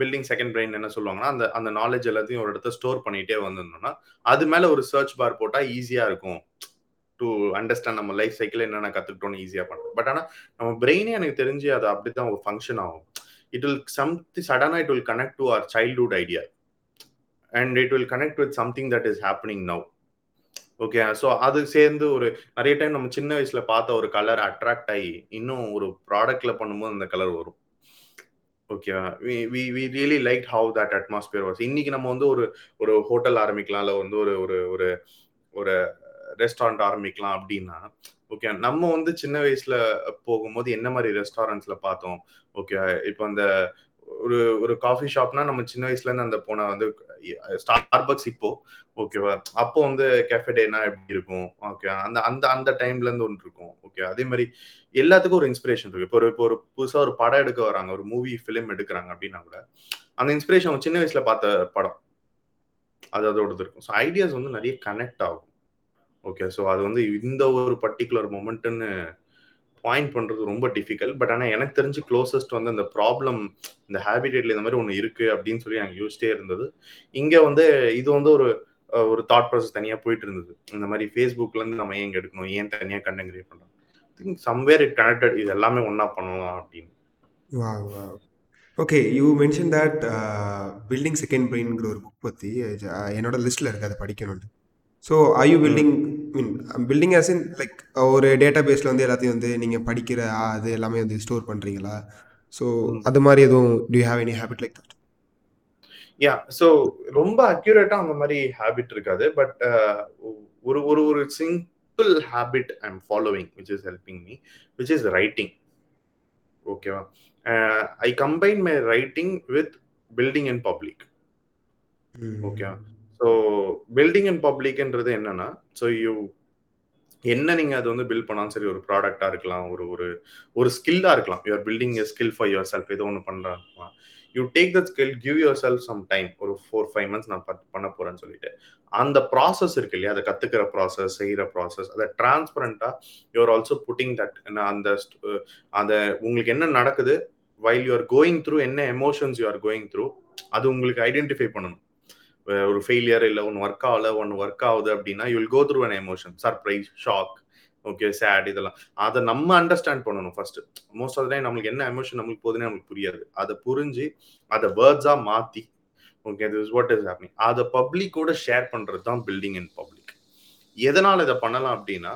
பில்டிங் செகண்ட் பிரெயின் என்ன சொல்லுவாங்கன்னா அந்த அந்த நாலேஜ் எல்லாத்தையும் ஒரு இடத்த ஸ்டோர் பண்ணிட்டே வந்திருந்தோம்னா அது மேல ஒரு சர்ச் பார் போட்டா ஈஸியா இருக்கும். டு அண்டர்ஸ்டாண்ட் நம்ம லைஃப் சைக்கிள் என்னென்ன கற்றுக்கிட்டோன்னு ஈஸியாக பண்ணுறோம் பட் ஆனால் நம்ம பிரெயினே எனக்கு தெரிஞ்சு அது அப்படி தான் ஒரு ஃபங்க்ஷன் ஆகும். இட் வில் சம்தி சடனாக it will connect to our childhood idea and it will connect with something that is happening now okay so அது சேர்ந்து ஒரு நிறைய டைம் நம்ம சின்ன வயசுல பார்த்த ஒரு கலர் அட்ராக்ட் ஆகி இன்னும் ஒரு ப்ராடக்ட்ல பண்ணும்போது அந்த கலர் வரும். ஓகேவா we we really like how that atmosphere was இன்னைக்கு நம்ம வந்து ஒரு ஒரு ஹோட்டல் ஆரம்பிக்கலாம் இல்லை வந்து ஒரு ஒரு ஒரு ஒரு ரெஸ்டாரண்ட் ஆரம்பிக்கலாம் அப்படின்னா ஓகே நம்ம வந்து சின்ன வயசுல போகும்போது என்ன மாதிரி ரெஸ்டாரண்ட்ஸ்ல பார்த்தோம்? ஓகே இப்போ அந்த ஒரு ஒரு காஃபி ஷாப்னா நம்ம சின்ன வயசுல இருந்து அந்த போன வந்து ஸ்டார்பக்ஸ் இப்போ ஓகேவா அப்போ வந்து கேஃபேடேனா எப்படி இருக்கும்? ஓகே அந்த அந்த அந்த டைம்ல இருந்து ஒன்று இருக்கும். ஓகே அதே மாதிரி எல்லாத்துக்கும் ஒரு இன்ஸ்பிரேஷன் இருக்கு. இப்போ ஒரு இப்போ ஒரு புதுசா ஒரு படம் எடுக்க வராங்க ஒரு மூவி ஃபிலிம் எடுக்கிறாங்க அப்படின்னா கூட அந்த இன்ஸ்பிரேஷன் சின்ன வயசுல பார்த்த படம் அது அதோடது இருக்கும். ஸோ ஐடியாஸ் வந்து நிறைய கனெக்ட் ஆகும். ஓகே ஸோ அது வந்து இந்த ஒரு பர்டிகுலர் மொமெண்ட்டுன்னு பாயிண்ட் பண்ணுறது ரொம்ப டிஃபிகல்ட் பட் ஆனால் எனக்கு தெரிஞ்சு க்ளோசஸ்ட் வந்து அந்த ப்ராப்ளம் இந்த ஹேபிடேட்ல இந்த மாதிரி ஒன்று இருக்குது அப்படின்னு சொல்லி நாங்கள் யோசிச்சிட்டே இருந்தது. இங்கே வந்து இது வந்து ஒரு ஒரு தாட் ப்ராசஸ் தனியாக போயிட்டு இருந்தது. இந்த மாதிரி ஃபேஸ்புக்லேருந்து நம்ம ஏன் எடுக்கணும்? ஏன் தனியாக கண்டென்ட் கிரியேட் பண்ணுறோம் திங்க் சம்வேர் இட் கனெக்டட் இது எல்லாமே ஒன்றா பண்ணலாம் அப்படின்னு. Okay you mention that building second பிரெயின்ங்கிற ஒரு புக் பற்றி என்னோட லிஸ்ட்டில் இருக்குது அதை படிக்கணும்னு. So I you building mean building as in like ஒரு டேட்டா பேஸில் வந்து எல்லாத்தையும் வந்து நீங்கள் படிக்கிற அது எல்லாமே வந்து ஸ்டோர் பண்ணுறீங்களா ஸோ அது மாதிரி எதுவும் to have any habit like that yeah so ரொம்ப அக்யூரேட்டாக அந்த மாதிரி ஹேபிட் இருக்காது. பட் ஒரு ஒரு ஒரு simple habit I am following which is helping me which is writing ஓகேவா I combine my writing with building in public ஓகேவா ஸோ பில்டிங் அண்ட் பப்ளிக்ன்றது என்னன்னா ஸோ யூ என்ன நீங்க அது வந்து பில்ட் பண்ணாலும் சரி ஒரு ப்ராடக்டா இருக்கலாம் ஒரு ஒரு ஒரு ஸ்கில்லா இருக்கலாம். You're building a skill for yourself ஏதோ ஒன்று பண்ணலாம் you take that skill give yourself some time ஒரு ஃபோர் ஃபைவ் மந்த்ஸ் நான் பண்ண போறேன்னு சொல்லிட்டு. அந்த ப்ராசஸ் இருக்கு இல்லையா? அதை கத்துக்கிற ப்ராசஸ் செய்யற ப்ராசஸ் அதை டிரான்ஸ்பரண்டா you are also putting that அந்த அந்த உங்களுக்கு என்ன நடக்குது? While you are going through என்ன emotions you are going through அது உங்களுக்கு ஐடென்டிஃபை பண்ணணும். ஒரு ஃபெயிலியர் இல்லை ஒன்று ஒர்க் ஆகல ஒன்று ஒர்க் ஆகுது அப்படின்னா you'll go through an emotion surprise shock okay sad இதெல்லாம். அதை நம்ம அண்டர்ஸ்டாண்ட் பண்ணணும் ஃபர்ஸ்ட் மோஸ்ட் ஆஃப் டைம் நம்மளுக்கு என்ன எமோஷன் நம்மளுக்கு போகுதுன்னு நம்மளுக்கு புரியாது. அதை புரிஞ்சு அதை வேர்ட்ஸாக மாற்றி okay this what is happening அதை பப்ளிக்கோட ஷேர் பண்ணுறது தான் பில்டிங் இன் பப்ளிக் எதனால் இதை பண்ணலாம் அப்படின்னா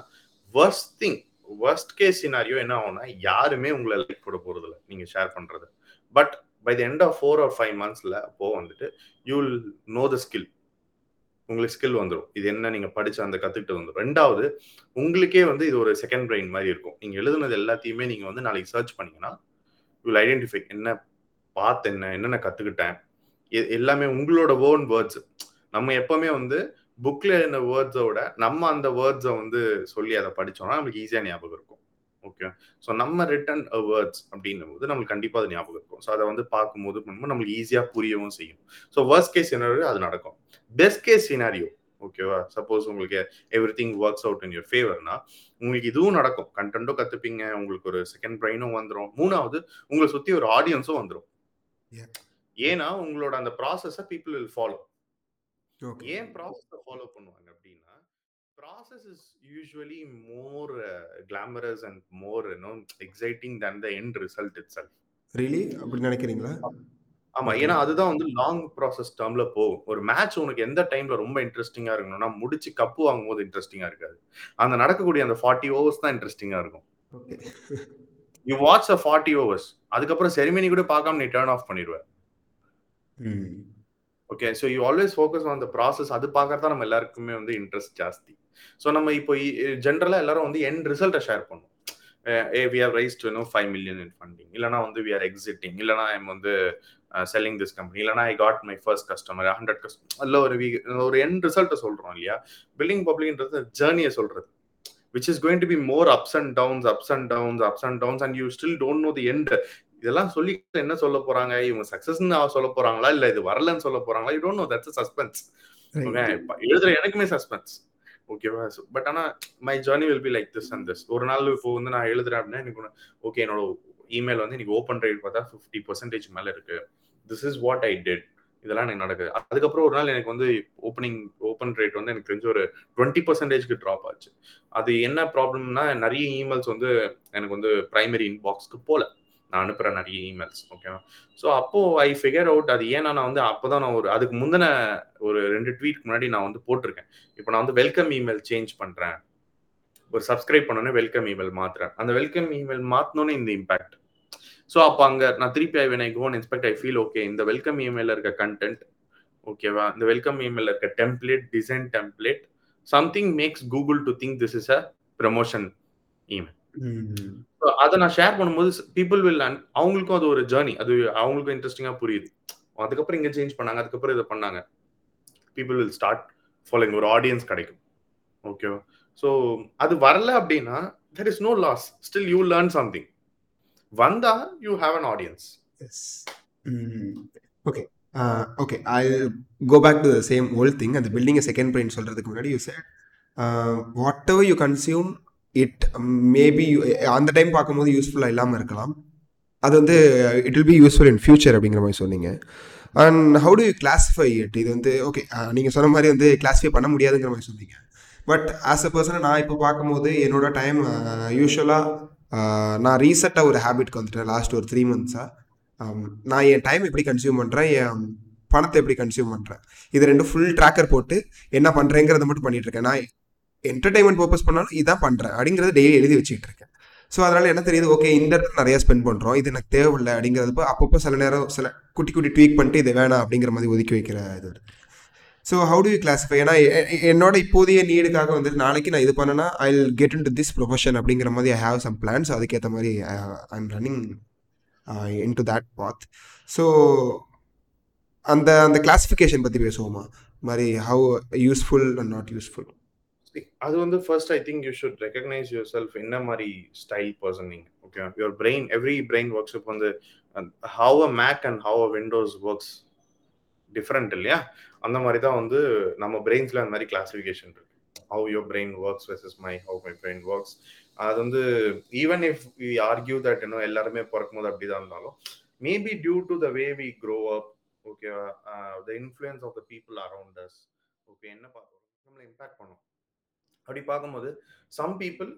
worst thing worst case scenario என்ன ஆகும்னா யாருமே உங்களை லைக் போட போகிறதில்ல நீங்கள் ஷேர் பண்ணுறது but by the end of four or five மந்த்ஸில் அப்போது வந்துட்டு you will know the skill உங்களுக்கு ஸ்கில் வந்துடும் இது என்ன நீங்கள் படித்து அந்த கற்றுக்கிட்டு வந்துடும் ரெண்டாவது உங்களுக்கே வந்து இது ஒரு செகண்ட் பிரெயின் மாதிரி இருக்கும். நீங்கள் எழுதுனது எல்லாத்தையுமே நீங்கள் வந்து நாளைக்கு சர்ச் பண்ணீங்கன்னா யூ ஐடென்டிஃபை என்ன பார்த்து என்ன என்னென்ன கற்றுக்கிட்டேன் எல்லாமே உங்களோட ஓன் வேர்ட்ஸ் நம்ம எப்பவுமே வந்து புக்கில் என்ன வேர்ட்ஸை விட நம்ம அந்த வேர்ட்ஸை வந்து சொல்லி அதை படிச்சோம்னா நமக்கு ஈஸியாக ஞாபகம் இருக்கும். ஓகே ஸோ நம்ம ரிட்டன் வேர்ட்ஸ் அப்படின்னும் போது நம்மளுக்கு கண்டிப்பாக அது ஞாபகம் இருக்கும். ஸோ அதை வந்து பார்க்கும்போது நம்மளுக்கு ஈஸியாக புரியவும் செய்யும். ஸோ வர்ஸ்ட் கேஸ் சினாரியோ அது நடக்கும். பெஸ்ட் கேஸ் சினாரியோ ஓகேவா சப்போஸ் உங்களுக்கு everything works out in your ஃபேவர்னா உங்களுக்கு இதுவும் நடக்கும். கண்டென்ட்டும் கற்றுப்பீங்க உங்களுக்கு ஒரு செகண்ட் பிரைனும் வந்துடும் மூணாவது உங்களை சுற்றி ஒரு ஆடியன்ஸும் வந்துடும் ஏன்னா உங்களோட அந்த ப்ராசஸை பீப்புள் வில் ஃபாலோ ஏன் ப்ராசஸை ஃபாலோ பண்ணுவாங்க? Process is usually more uh, glamorous and more you know exciting than the end result itself. Really? அப்படி நினைக்கிறீங்களா? ஆமா ஏன்னா அதுதான் வந்து லாங் ப்ராசஸ் டேர்ம்ல போகும். ஒரு மேட்ச் உனக்கு எந்த டைம்ல ரொம்ப இன்ட்ரெஸ்டிங்கா இருக்கணும்னா முடிச்சு கப்பு வாங்கும் போது இன்ட்ரெஸ்டிங்கா இருக்காது. அந்த நடக்கக்கூடிய அந்த ஃபார்ட்டி ஓவர்ஸ் தான் இன்ட்ரெஸ்டிங்கா இருக்கும். You watch a forty overs அதுக்கப்புறம் செரிமனி கூட பார்க்காம நீ டேர்ன் ஆஃப் பண்ணிடுவேன் okay so you always focus on the process அது பார்க்கறதா நம்ம எல்லாருக்குமே வந்து இன்ட்ரெஸ்ட் ஜாஸ்தி. ஸோ நம்ம இப்போ ஜென்ரலாக எல்லாரும் வந்து என் ரிசல்ட்டை ஷேர் பண்ணுவோம் ஏ we are raise to five million in funding இல்லைனா வந்து வி ஆர் எக்ஸிட்டிங் இல்லைனா ஐம் வந்து செல்லிங் திஸ் கம்பெனி இல்லைனா I got my first customer hundred customer இல்லை ஒரு ஒரு என் ரிசல்ட்டை சொல்கிறோம் இல்லையா? பில்லிங் பப்ளிக்ன்றது ஜேர்னியை சொல்கிறது which is going to be more ups and downs ups and downs ups and downs and you still don't know the end இதெல்லாம் சொல்லி என்ன சொல்ல போறாங்க? இவங்க சக்சஸ்ன்னு சொல்ல போறாங்களா? இல்ல இது வரலன்னு சொல்ல போறாங்களா? You don't know that's suspense எழுதுற எனக்குமே சஸ்பென்ஸ் ஓகேவா பட் ஆனா my journey will be like this and this ஒரு நாள் இப்போ வந்து நான் எழுதுறேன் அப்படின்னா எனக்கு ஓகே என்னோட இமெயில் வந்து இன்னைக்கு ஓப்பன் ரேட் பார்த்தா ஃபிஃப்டி பர்சன்டேஜ் மேல இருக்கு. This is what I did இதெல்லாம் எனக்கு நடக்குது. அதுக்கப்புறம் ஒரு நாள் எனக்கு வந்து ஓப்பனிங் ஓப்பன் ரேட் வந்து எனக்கு தெரிஞ்ச ஒரு டுவெண்ட்டி பர்சன்டேஜ்க்கு ட்ராப் ஆச்சு. அது என்ன ப்ராப்ளம்னா நிறைய இமெயில்ஸ் வந்து எனக்கு வந்து பிரைமரி இன்பாக்ஸ்க்கு போகல நான் அனுப்புறேன் நிறைய இமெயில்ஸ் ஓகேவா ஸோ அப்போ ஐ ஃபிகர் அவுட் அது ஏன்னா நான் வந்து அப்போதான் நான் ஒரு அதுக்கு முந்தின ஒரு ரெண்டு ட்வீட் முன்னாடி நான் வந்து போட்டிருக்கேன். இப்போ நான் வந்து வெல்கம் இமெயில் சேஞ்ச் பண்றேன். ஒரு சப்ஸ்கிரைப் பண்ணோன்னே வெல்கம் இமெயில் மாத்துறேன். அந்த வெல்கம் இமெயில் மாத்தினோன்னே இந்த இம்பாக்ட் ஸோ அப்போ அங்கே நான் திருப்பி I when I gone inspect I feel okay இந்த வெல்கம் இமெயில இருக்க கண்டென்ட் ஓகேவா இந்த வெல்கம் இமெயில இருக்க template design template something makes Google to think this is a promotion email அதை நான் ஷேர் பண்ணும்போது பீப்புள் வில் அவங்களுக்கும் அது ஒரு ஜேர்னி அது அவங்களுக்கும் இன்ட்ரெஸ்டிங்காக புரியுது. அதுக்கப்புறம் இங்கே சேஞ்ச் பண்ணாங்க அதுக்கப்புறம் இதை பண்ணாங்க. பீப்புள் வில் ஸ்டார்ட் ஃபாலோயிங் ஒரு ஆடியன்ஸ் கிடைக்கும். ஓகேவா ஸோ அது வரல அப்படின்னா there is no loss still you learn something வந்தா you have an audience okay okay I go back to the same old thing அந்த பில்டிங் செகண்ட் பிரைன் சொல்றதுக்கு முன்னாடி you said whatever you consume it maybe um, eh, eh, அந்த டைம் பார்க்கும்போது யூஸ்ஃபுல்லாக இல்லாமல் இருக்கலாம். அது வந்து it will be useful in future அப்படிங்கிற மாதிரி சொன்னீங்க. And how do you classify it இது வந்து ஓகே நீங்கள் சொன்ன மாதிரி வந்து கிளாஸிஃபை பண்ண முடியாதுங்கிற மாதிரி சொன்னீங்க. பட் ஆஸ் அ பர்சனை நான் இப்போ பார்க்கும்போது என்னோட டைம் யூஸ்வலாக நான் ரீசெண்டாக ஒரு ஹேபிட்க்கு வந்துட்டேன் லாஸ்ட் ஒரு த்ரீ மந்த்ஸாக நான் என் டைம் எப்படி கன்சியூம் பண்ணுறேன் என் பணத்தை எப்படி கன்சியூம் பண்ணுறேன் இது ரெண்டும் ஃபுல் ட்ராக்கர் போட்டு என்ன பண்ணுறேங்கிறத மட்டும் பண்ணிகிட்ருக்கேன் நான் என்டர்டைன்மெண்ட் பர்பஸ் பண்ணாலும் இதான் பண்ணுறேன் அப்படிங்கிறத டெய்லி எழுதி வச்சுட்டு இருக்கேன். ஸோ அதனால் என்ன தெரியுது? ஓகே இந்த இடத்துல நிறைய ஸ்பெண்ட் பண்ணுறோம் இது எனக்கு தேவையில்லை அப்படிங்கிறப்ப அப்பப்போ சில நேரம் சில குட்டி குட்டி ட்வீக் பண்ணிட்டு இது வேணாம் அப்படிங்கிற மாதிரி ஒதுக்கி வைக்கிற இது so how do you classify ஏன்னா என்னோட இப்போதைய நீடுக்காக வந்துட்டு நாளைக்கு நான் இது பண்ணேன்னா I will get into this profession அப்படிங்கிற மாதிரி ஐ ஹாவ் சம் பிளான்ஸ் அதுக்கேற்ற மாதிரி I am running into that path so அந்த அந்த கிளாஸிஃபிகேஷன் பற்றி பேசுவோமா? மாதிரி how useful and not useful அது வந்து first I think you should recognise yourself என்ன மாதிரி ஸ்டைல் பர்சன் நீங்க okay your brain every brain works இப்போ வந்து how a Mac and how a Windows works different இல்லையா? அந்த மாதிரி தான் வந்து நம்ம பிரெயின்ஸ்ல அந்த மாதிரி கிளாசிஃபிகேஷன் இருக்கு. How your brain works versus my how my brain works அது வந்து even if we argue that இன்னும் எல்லாருமே பிறக்கும் போது அப்படிதான் இருந்தாலும் maybe due to the way we grow up ஓகேவா the influence of the people around us okay என்ன பார்க்கணும்? நம்மளை இம்பாக்ட் பண்ணும். அப்படி பார்க்கும்போது some people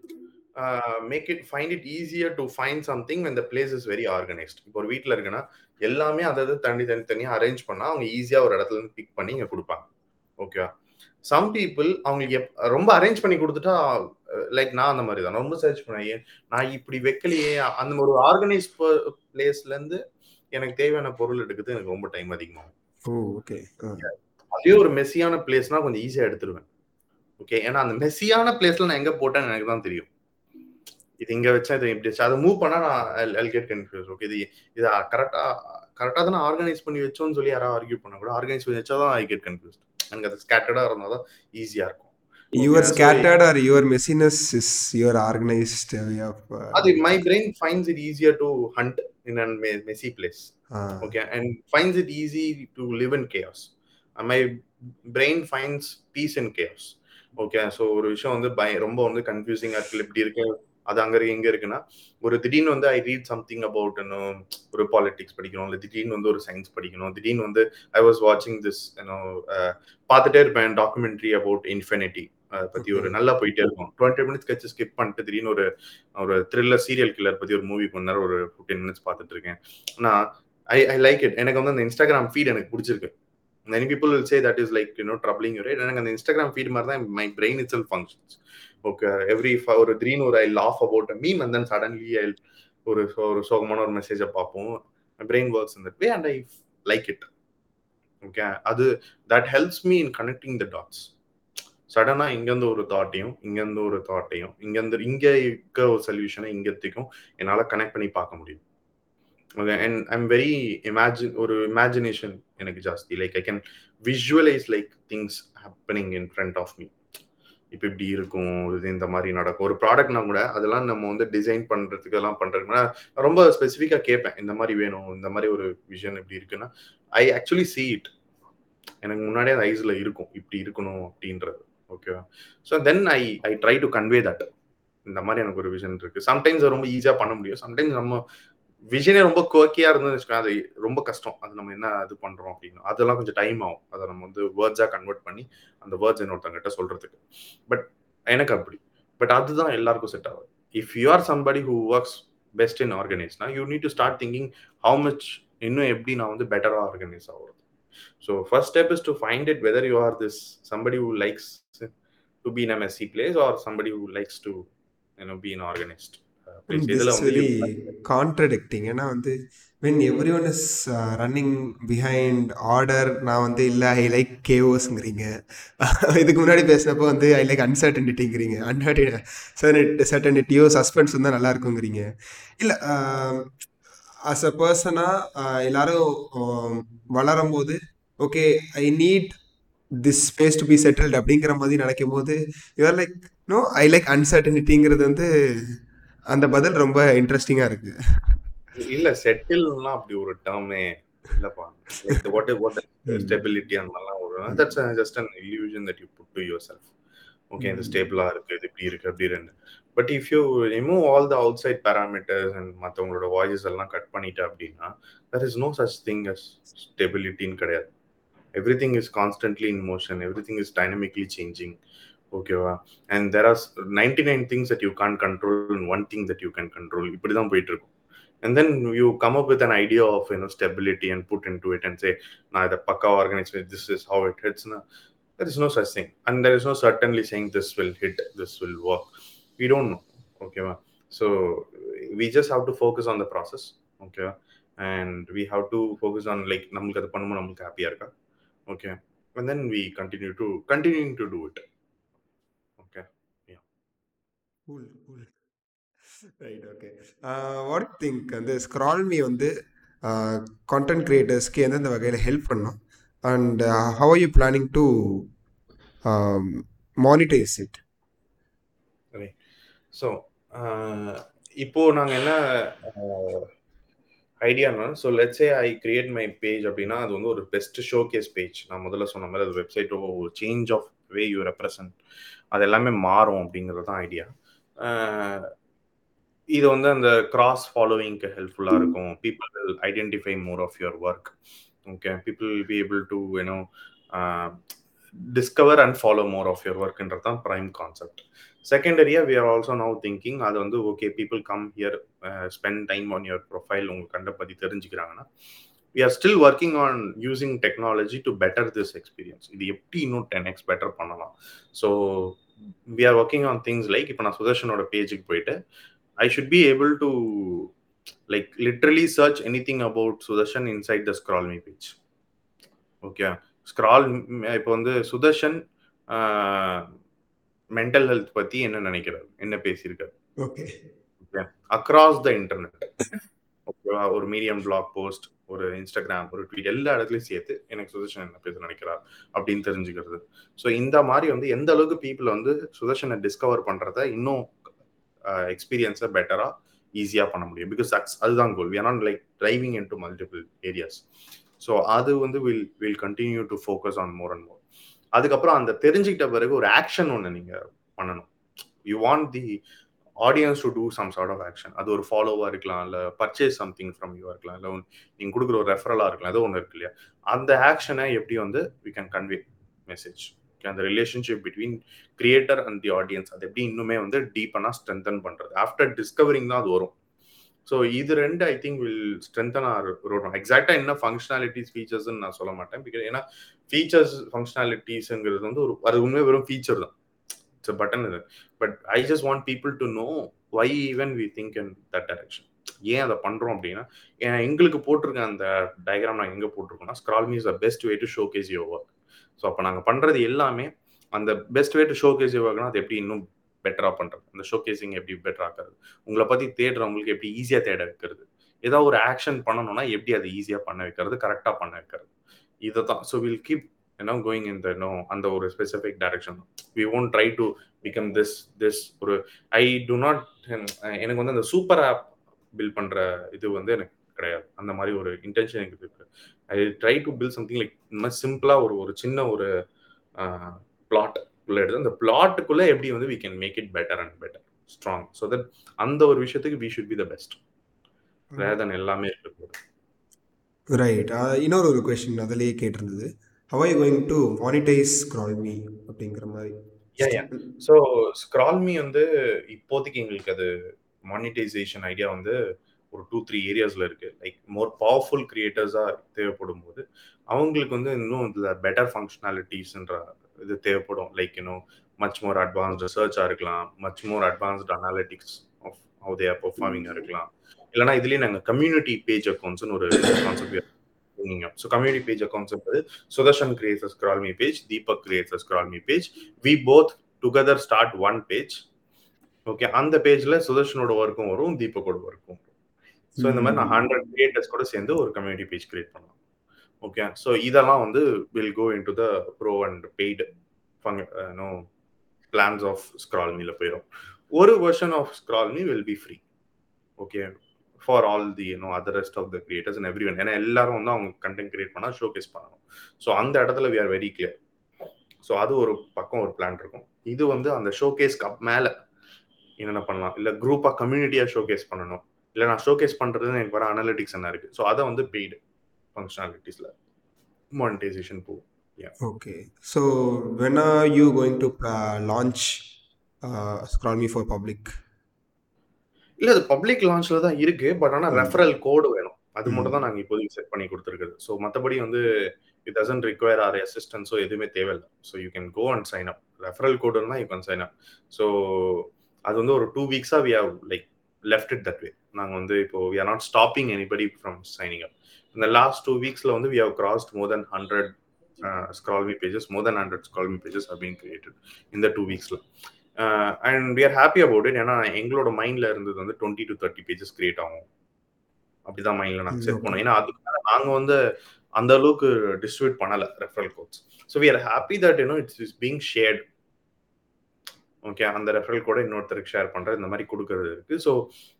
make it find it easier to find something இந்த பிளேஸ் இஸ் வெரி ஆர்கனைஸ்ட் இப்போ ஒரு வீட்டில் இருக்குன்னா எல்லாமே அதாவது தனி தனி தனியாக அரேஞ்ச் பண்ணால் அவங்க ஈஸியாக ஒரு இடத்துல இருந்து பிக் பண்ணி இங்கே கொடுப்பாங்க. ஓகேவா சம் பீப்புள் அவங்களுக்கு எப் ரொம்ப அரேஞ்ச் பண்ணி கொடுத்துட்டா லைக் நான் அந்த மாதிரி தான் ரொம்ப சர்ச் பண்ணேன். நான் இப்படி வைக்கலையே. அந்த ஒரு ஆர்கனைஸ் பிளேஸ்லேருந்து எனக்கு தேவையான பொருள் எடுக்கிறது எனக்கு ரொம்ப டைம் அதிகமாகும். ஓகே அதே ஒரு மெஸ்ஸியான பிளேஸ்னா கொஞ்சம் ஈஸியாக எடுத்துருவேன். ஓகே ஏன்னா அந்த மெஸ்ஸியான பிளேஸ்ல நான் எங்க போட்டேன்னு எனக்கு தான் தெரியும். இது இங்க வச்சா இது இப்படி அதை மூவ் பண்ணா நான் எல் கெட் கன்ஃபியூஸ் ஓகே இது இது கரெக்டா கரெக்டா தான் ஆர்கனைஸ் பண்ணி வச்சோம்னு சொல்லி யாராவது ஆர்கியூ பண்ண கூட ஆர்கனைஸ் பண்ணி வச்சா தான் ஐ கெட் கன்ஃபியூஸ் எனக்கு அது ஸ்கேட்டர்டா இருந்தா தான் ஈஸியா இருக்கும். Your scattered or your messiness is your organised way of அது my brain finds it easier to hunt in an messy place okay and finds it easy to live in case my brain finds peace in case okay so ஒரு விஷயம் வந்து பய ரொம்ப வந்து கன்ஃபியூசிங்காக இருக்கு. இப்படி இருக்கு அது அங்கே இருக்கு இங்கே இருக்குன்னா ஒரு திடீர்னு வந்து ஐ ரீட் சம்திங் அபவுட் ஒரு பாலிடிக்ஸ் படிக்கணும். இல்லை திடீர்னு வந்து ஒரு சயின்ஸ் படிக்கணும். திடீர்னு வந்து ஐ வாஸ் வாட்சிங் திஸ் பார்த்துட்டே இருப்பேன் டாக்குமெண்ட்ரி அபவுட் இன்ஃபினிட்டி அதை பற்றி ஒரு நல்லா போயிட்டே இருக்கும். டுவெண்ட்டி மினிட்ஸ் கழிச்சு ஸ்கிப் பண்ணிட்டு திடீர்னு ஒரு ஒரு த்ரில்லர் சீரியல் கில்லர் பற்றி ஒரு மூவி பண்ணார் ஒரு ஃபிஃப்டீன் மினிட்ஸ் பார்த்துட்டு இருக்கேன். நான் ஐ ஐ லைக் இட் எனக்கு வந்து அந்த இன்ஸ்டாகிராம் ஃபீட் எனக்கு பிடிச்சிருக்கு. Many people will say that is like you know troubling you right? எனக்கு அந்த இன்ஸ்டாகிராம் ஃபீட் மாதிரி தான் my brain itself functions okay every ஒரு திடீர்னு ஒரு I laugh about meme and then suddenly I ஒரு ஒரு சோகமான ஒரு மெசேஜை பார்ப்போம். பிரெயின் ஒர்க்ஸ் இந்த way and I like it okay அது that helps me in connecting the dots சடனாக இங்கேருந்து ஒரு தாட்டையும் இங்கேருந்து ஒரு தாட்டையும் இங்கேருந்து இங்கே இருக்க ஒரு சொல்யூஷனை இங்கத்துக்கும் என்னால் கனெக்ட் பண்ணி பார்க்க முடியும். அண்ட் ஐம் வெரி இமேஜின் ஒரு இமேஜினேஷன் எனக்கு ஜாஸ்தி. Like I can visualise like things happening in front of me இப்போ இப்படி இருக்கும் இது இந்த மாதிரி நடக்கும். ஒரு ப்ராடக்ட்னா கூட அதெல்லாம் நம்ம வந்து டிசைன் பண்ணுறதுக்கு எல்லாம் பண்ணுறதுக்குன்னா ரொம்ப ஸ்பெசிஃபிக்காக கேட்பேன் இந்த மாதிரி வேணும் இந்த மாதிரி ஒரு விஷன் இப்படி இருக்குன்னா ஐ ஆக்சுவலி சீ இட் எனக்கு முன்னாடியே அந்த ஐஸில் இருக்கும் இப்படி இருக்கணும் அப்படின்றது. ஓகேவா so then I I try to convey that இந்த மாதிரி எனக்கு ஒரு விஷன் இருக்கு. சம்டைம்ஸ் ரொம்ப ஈஸியாக பண்ண முடியும். சம்டைம்ஸ் நம்ம விஷனே ரொம்ப கோக்கியா இருந்ததுன்னு வச்சுக்கோங்க அது ரொம்ப கஷ்டம். அது நம்ம என்ன இது பண்றோம் அப்படின்னு. அதெல்லாம் கொஞ்சம் டைம் ஆகும். அதை நம்ம வந்து வேர்ட்ஸா கன்வெர்ட் பண்ணி அந்த வேர்ட்ஸ் இன்னொருத்தங்கிட்ட சொல்றதுக்கு. பட் எனக்கு அப்படி. பட் அதுதான் எல்லாருக்கும் செட் ஆகும் if you are somebody who works best in ஆர்கனைஸ்னா you need to start thinking how much இன்னும் எப்படி நான் வந்து பெட்டராக ஆர்கனைஸ் ஆகுறது. So first step is to find it whether you are this somebody who likes to be in a messy place or somebody who likes to you know be in organised contradicting ஏன்னா வந்து when everyone is running behind order நான் வந்து இல்லை ஐ லைக் கேஓஸ்ங்கிறீங்க இதுக்கு முன்னாடி பேசினப்போ வந்து ஐ லைக் அன்சர்டனிட்டிங்கிறீங்க அன்சர்டி சர்டனிட்டியோ சஸ்பென்ஸ் இருந்தால் நல்லா இருக்குங்கிறீங்க இல்லை அஸ் அ பர்சனாக எல்லாரும் வளரும் போது okay I need this space to be settled அப்படிங்கிற மாதிரி நினைக்கும் போது you are like no I like அன்சர்டனிட்டிங்கிறது வந்து அந்த பதில் ரொம்ப இன்ட்ரெஸ்டிங்கா இருக்கு. இல்ல செட்டில்னா அப்படி ஒரு டேர்மே இல்லப்பா. லைக் வாட் வாட் ஸ்டெபிலிட்டி அந்த மாதிரிலாம் ஒரு that's just an illusion that you put to yourself okay இந்த ஸ்டேபிளா இருக்கு இது இப்படி இருக்கு அப்படி ரெண்டு but if you remove all the outside parameters and மற்றவங்களோட வாய்ஸ் எல்லாம் கட் பண்ணிட்டு அப்படின்னா there is no such thing as ஸ்டெபிலிட்டின்னு கிடையாது. Everything is constantly in motion everything is dynamically changing ஓகேவா and there are ninety nine things that you can't control and one thing that you can control இப்படி தான் போயிட்டு இருக்கும் and then you come up with an idea of you know stability and put into it and say நான் இதை பக்கா organise this is how it ஹிட்ஸ்னா there is no such thing and there is no certainly saying this will hit this will work we don't know ஓகேவா so we. Just have to focus on the process ஓகேவா and we. Have to focus on like நம்மளுக்கு அது பண்ணும்போது நம்மளுக்கு ஹாப்பியாக இருக்கா? Okay and then we continue to continue to do it okay yeah cool cool right okay what think அந்த ஸ்க்ரால் மீ வந்து கான்டென்ட் கிரியேட்டர்ஸ்க்கு எந்தெந்த வகையில் ஹெல்ப் பண்ணும்? And how are you planning to monetise it so இப்போது நாங்கள் என்ன ஐடியானா so let's say I create my page அப்படின்னா அது வந்து ஒரு பெஸ்ட் ஷோ கேஸ் பேஜ் நான் முதல்ல சொன்ன மாதிரி அது வெப்சைட் ஒரு change of way you represent அது எல்லாமே மாறும் அப்படிங்கிறது தான் ஐடியா இது வந்து அந்த கிராஸ் ஃபாலோவிங்க்கு ஹெல்ப்ஃபுல்லாக இருக்கும். People will identify more of your work okay people will be able to you know discover and follow more of your ஒர்க்ன்றது தான் prime concept செகண்டரியாக we are also now thinking அது வந்து okay people come here spend time on your profile உங்களுக்கு கண்ட பற்றி தெரிஞ்சுக்கிறாங்கன்னா we are still working on using technology to better this experience இது எப்படி இன்னும் டென் எக்ஸ் பெட்டர் பண்ணலாம்? So we are working on things like இப்போ நான் சுதர்ஷனோட பேஜுக்கு போயிட்டு I should be able to like literally search anything about Sudarshan inside the Scroll Me page okay Scroll இப்போ வந்து சுதர்ஷன் மென்டல் ஹெல்த் பற்றி என்ன நினைக்கிறார்? என்ன பேசியிருக்காரு? ஓகே அக்ராஸ் த இன்டர்நெட் ஓகேவா ஒரு மீடியம் பிளாக் போஸ்ட் ஒரு இன்ஸ்டாகிராம் ஒரு ட்வீட் எல்லா இடத்துலையும் சேர்த்து எனக்கு சுதர்ஷன் என்ன பேச நினைக்கிறார் அப்படின்னு தெரிஞ்சுக்கிறது. ஸோ இந்த மாதிரி வந்து எந்த அளவுக்கு பீப்புள் வந்து சுதர்ஷனை டிஸ்கவர் பண்ணுறத இன்னும் எக்ஸ்பீரியன்ஸை பெட்டராக ஈஸியாக பண்ண முடியும். பிகாஸ் சக்ஸ் அதுதான் goal we are not like driving into multiple areas so அது வந்து will will continue to focus on more and more அதுக்கப்புறம் அந்த தெரிஞ்சுக்கிட்ட பிறகு ஒரு ஆக்ஷன் ஒன்று நீங்கள் பண்ணணும். You want the audience to do some sort of action அது ஒரு ஃபாலோவாக இருக்கலாம் இல்லை பர்ச்சேஸ் சம்திங் ஃப்ரம் யூ இருக்கலாம் இல்லை நீங்கள் கொடுக்குற ஒரு ரெஃபரலாக இருக்கலாம் ஏதோ ஒன்று இருக்கு இல்லையா? அந்த ஆக்ஷனை எப்படி வந்து வி கேன் கன்வே மெசேஜ் அந்த relationship between creator and the audience அது எப்படி இன்னுமே வந்து டீப்பனாக ஸ்ட்ரென்தன் பண்ணுறது ஆஃப்டர் டிஸ்கவரிங் தான் அது வரும். ஸோ இது ரெண்டு I think will strengthen our ரோடும் எக்ஸாக்டாக என்ன ஃபங்க்ஷனாலிட்டிஸ் ஃபீச்சர்ஸ்ன்னு நான் சொல்ல மாட்டேன். பிகாஸ் ஏன்னா ஃபீச்சர்ஸ் ஃபங்க்ஷனாலிட்டிஸுங்கிறது வந்து ஒரு அது உண்மையாக வெறும் ஃபீச்சர் தான். It's button but I just want people to know why even we think in that direction ஏன் அதை பண்றோம் அப்படின்னா எங்களுக்கு போட்டிருக்க அந்த டயக்ராம் நாங்கள் எங்கே போட்டிருக்கோம்னா Scroll Me's the best way to showcase your work so அப்போ நாங்கள் பண்ணுறது எல்லாமே அந்த best way to showcase your ஒர்க்னா அது எப்படி இன்னும் பெட்டராக பண்ணுறது அந்த ஷோ கேசிங் எப்படி பெட்டர் ஆக்குறது? உங்களை பற்றி தேடுறவங்களுக்கு எப்படி ஈஸியாக தேட வைக்கிறது? ஏதாவது ஒரு ஆக்ஷன் பண்ணணும்னா எப்படி அதை ஈஸியாக பண்ண வைக்கிறது? கரெக்டாக பண்ண வைக்கிறது? இதை தான் so will keep you know going இந்த நோ அந்த ஒரு specific direction we won't try to become this this ஒரு ஐ டு நாட் எனக்கு வந்து அந்த சூப்பர் ஆப் பில்ட் பண்ணுற இது வந்து எனக்கு கிடையாது. அந்த மாதிரி ஒரு இன்டென்ஷன் எனக்கு இருக்கு. I try to build something like இந்த மாதிரி சிம்பிளாக ஒரு ஒரு சின்ன ஒரு பிளாட் உள்ள எடுத்து அந்த பிளாட்டுக்குள்ள எப்படி வந்து we can make it better and better strong so that அந்த ஒரு விஷயத்துக்கு we should be the best rather than எல்லாமே இருக்கக்கூடாது ரைட் இன்னொரு ஒரு கொஸ்டின் அதிலேயே கேட்டிருந்தது. How I going to monetize ScrollMe அப்படிங்கிற மாதிரி? ஸோ ஸ்க்ரால்மி வந்து இப்போதைக்கு எங்களுக்கு அது மானிட்டைசேஷன் ஐடியா வந்து ஒரு டூ த்ரீ ஏரியாஸில் இருக்குது லைக் மோர் பவர்ஃபுல் கிரியேட்டர்ஸாக தேவைப்படும் போது அவங்களுக்கு வந்து இன்னும் இதுல பெட்டர் ஃபங்க்ஷனாலிட்டிஸ்ன்ற இது தேவைப்படும். லைக் இன்னும் மச் மோர் அட்வான்ஸ்டு ரிசர்ச்சாக இருக்கலாம். Much more advanced analytics of how they are இருக்கலாம். இல்லைனா இதுலேயே நாங்கள் கம்யூனிட்டி பேஜ் அக்கௌண்ட்ஸ்னு ஒரு concept so community page accounts வந்து Sudarshan creates ScrollMe page Deepak creates ScrollMe page we both together start one page okay அந்த பேஜ்ல சுதர்ஷனோட ஒர்க்கும் வரும் தீபக்கோட ஒர்க்கும் வரும். ஸோ இந்த மாதிரி நான் ஹண்ட்ரட் கிரியேட்டர்ஸ் கூட சேர்ந்து ஒரு கம்யூனிட்டி பேஜ் கிரியேட் பண்ணலாம். ஓகே ஸோ இதெல்லாம் வந்து will go into the pro and paid no plans of ஸ்க்ரால்மியில் போயிடும் ஒரு version of ScrollMe will be free okay for all the you know other rest of the creators and everyone ஏன்னா எல்லாரும் வந்து அவங்க கண்டென்ட் கிரியேட் பண்ணால் ஷோ கேஸ் பண்ணணும். ஸோ அந்த இடத்துல we are very clear so அது ஒரு பக்கம் ஒரு பிளான் இருக்கும். இது வந்து அந்த ஷோகேஸ்க்கு அப் மேலே என்னென்ன பண்ணலாம்? இல்லை குரூப்பாக கம்யூனிட்டியாக ஷோ கேஸ் பண்ணணும். இல்லை நான் ஷோ கேஸ் பண்ணுறதுன்னு எனக்கு வர அனாலிட்டிக்ஸ் என்ன இருக்குது ஸோ அதை வந்து பெய்டு ஃபங்க்ஷனாலிட்டிஸில் மானிட்டைசேஷன் போகும் okay so when are you going to launch ScrollMe for public இல்ல அது பப்ளிக் லான்ச்ல தான் இருக்கு பட் ஆனா ரெஃபரல் கோடு வேணும். அது மட்டும் தான் நாங்க இப்போதைக்கு செட் பண்ணி கொடுத்துருக்குது ஸோ மற்றபடி வந்து இட் டசன்ட் ரிக்வயர் ஆர் அசிஸ்டன்ஸோ எதுவுமே தேவையில்லை. So you can go and sign up referral code இருந்தால் you can sign up so அது வந்து ஒரு two வீக்ஸா we have like left it that way நாங்கள் வந்து இப்போ we are not stopping anybody from signing up இந்த லாஸ்ட் டூ வீக்ஸ்ல வந்து we have crossed more than hundred ScrollMe pages more than hundred ScrollMe pages been created இந்த two வீக்ஸ்ல and we are happy about it ஏன்னா எங்களோட மைண்ட்ல இருந்தது வந்து twenty to thirty pages create ஆகும். அப்படிதான் மைண்ட்ல நாங்கள் செட் பண்ணோம் ஏன்னா அதுக்கு நாங்க வந்து அந்த அளவுக்கு டிஸ்ட்ரிபியூட் பண்ணல referral codes so we are happy that you know it's is being shared okay அந்த ரெஃபரல் கூட இன்னொருத்தருக்கு ஷேர் பண்றது இந்த மாதிரி கொடுக்கறது இருக்கு. ஸோ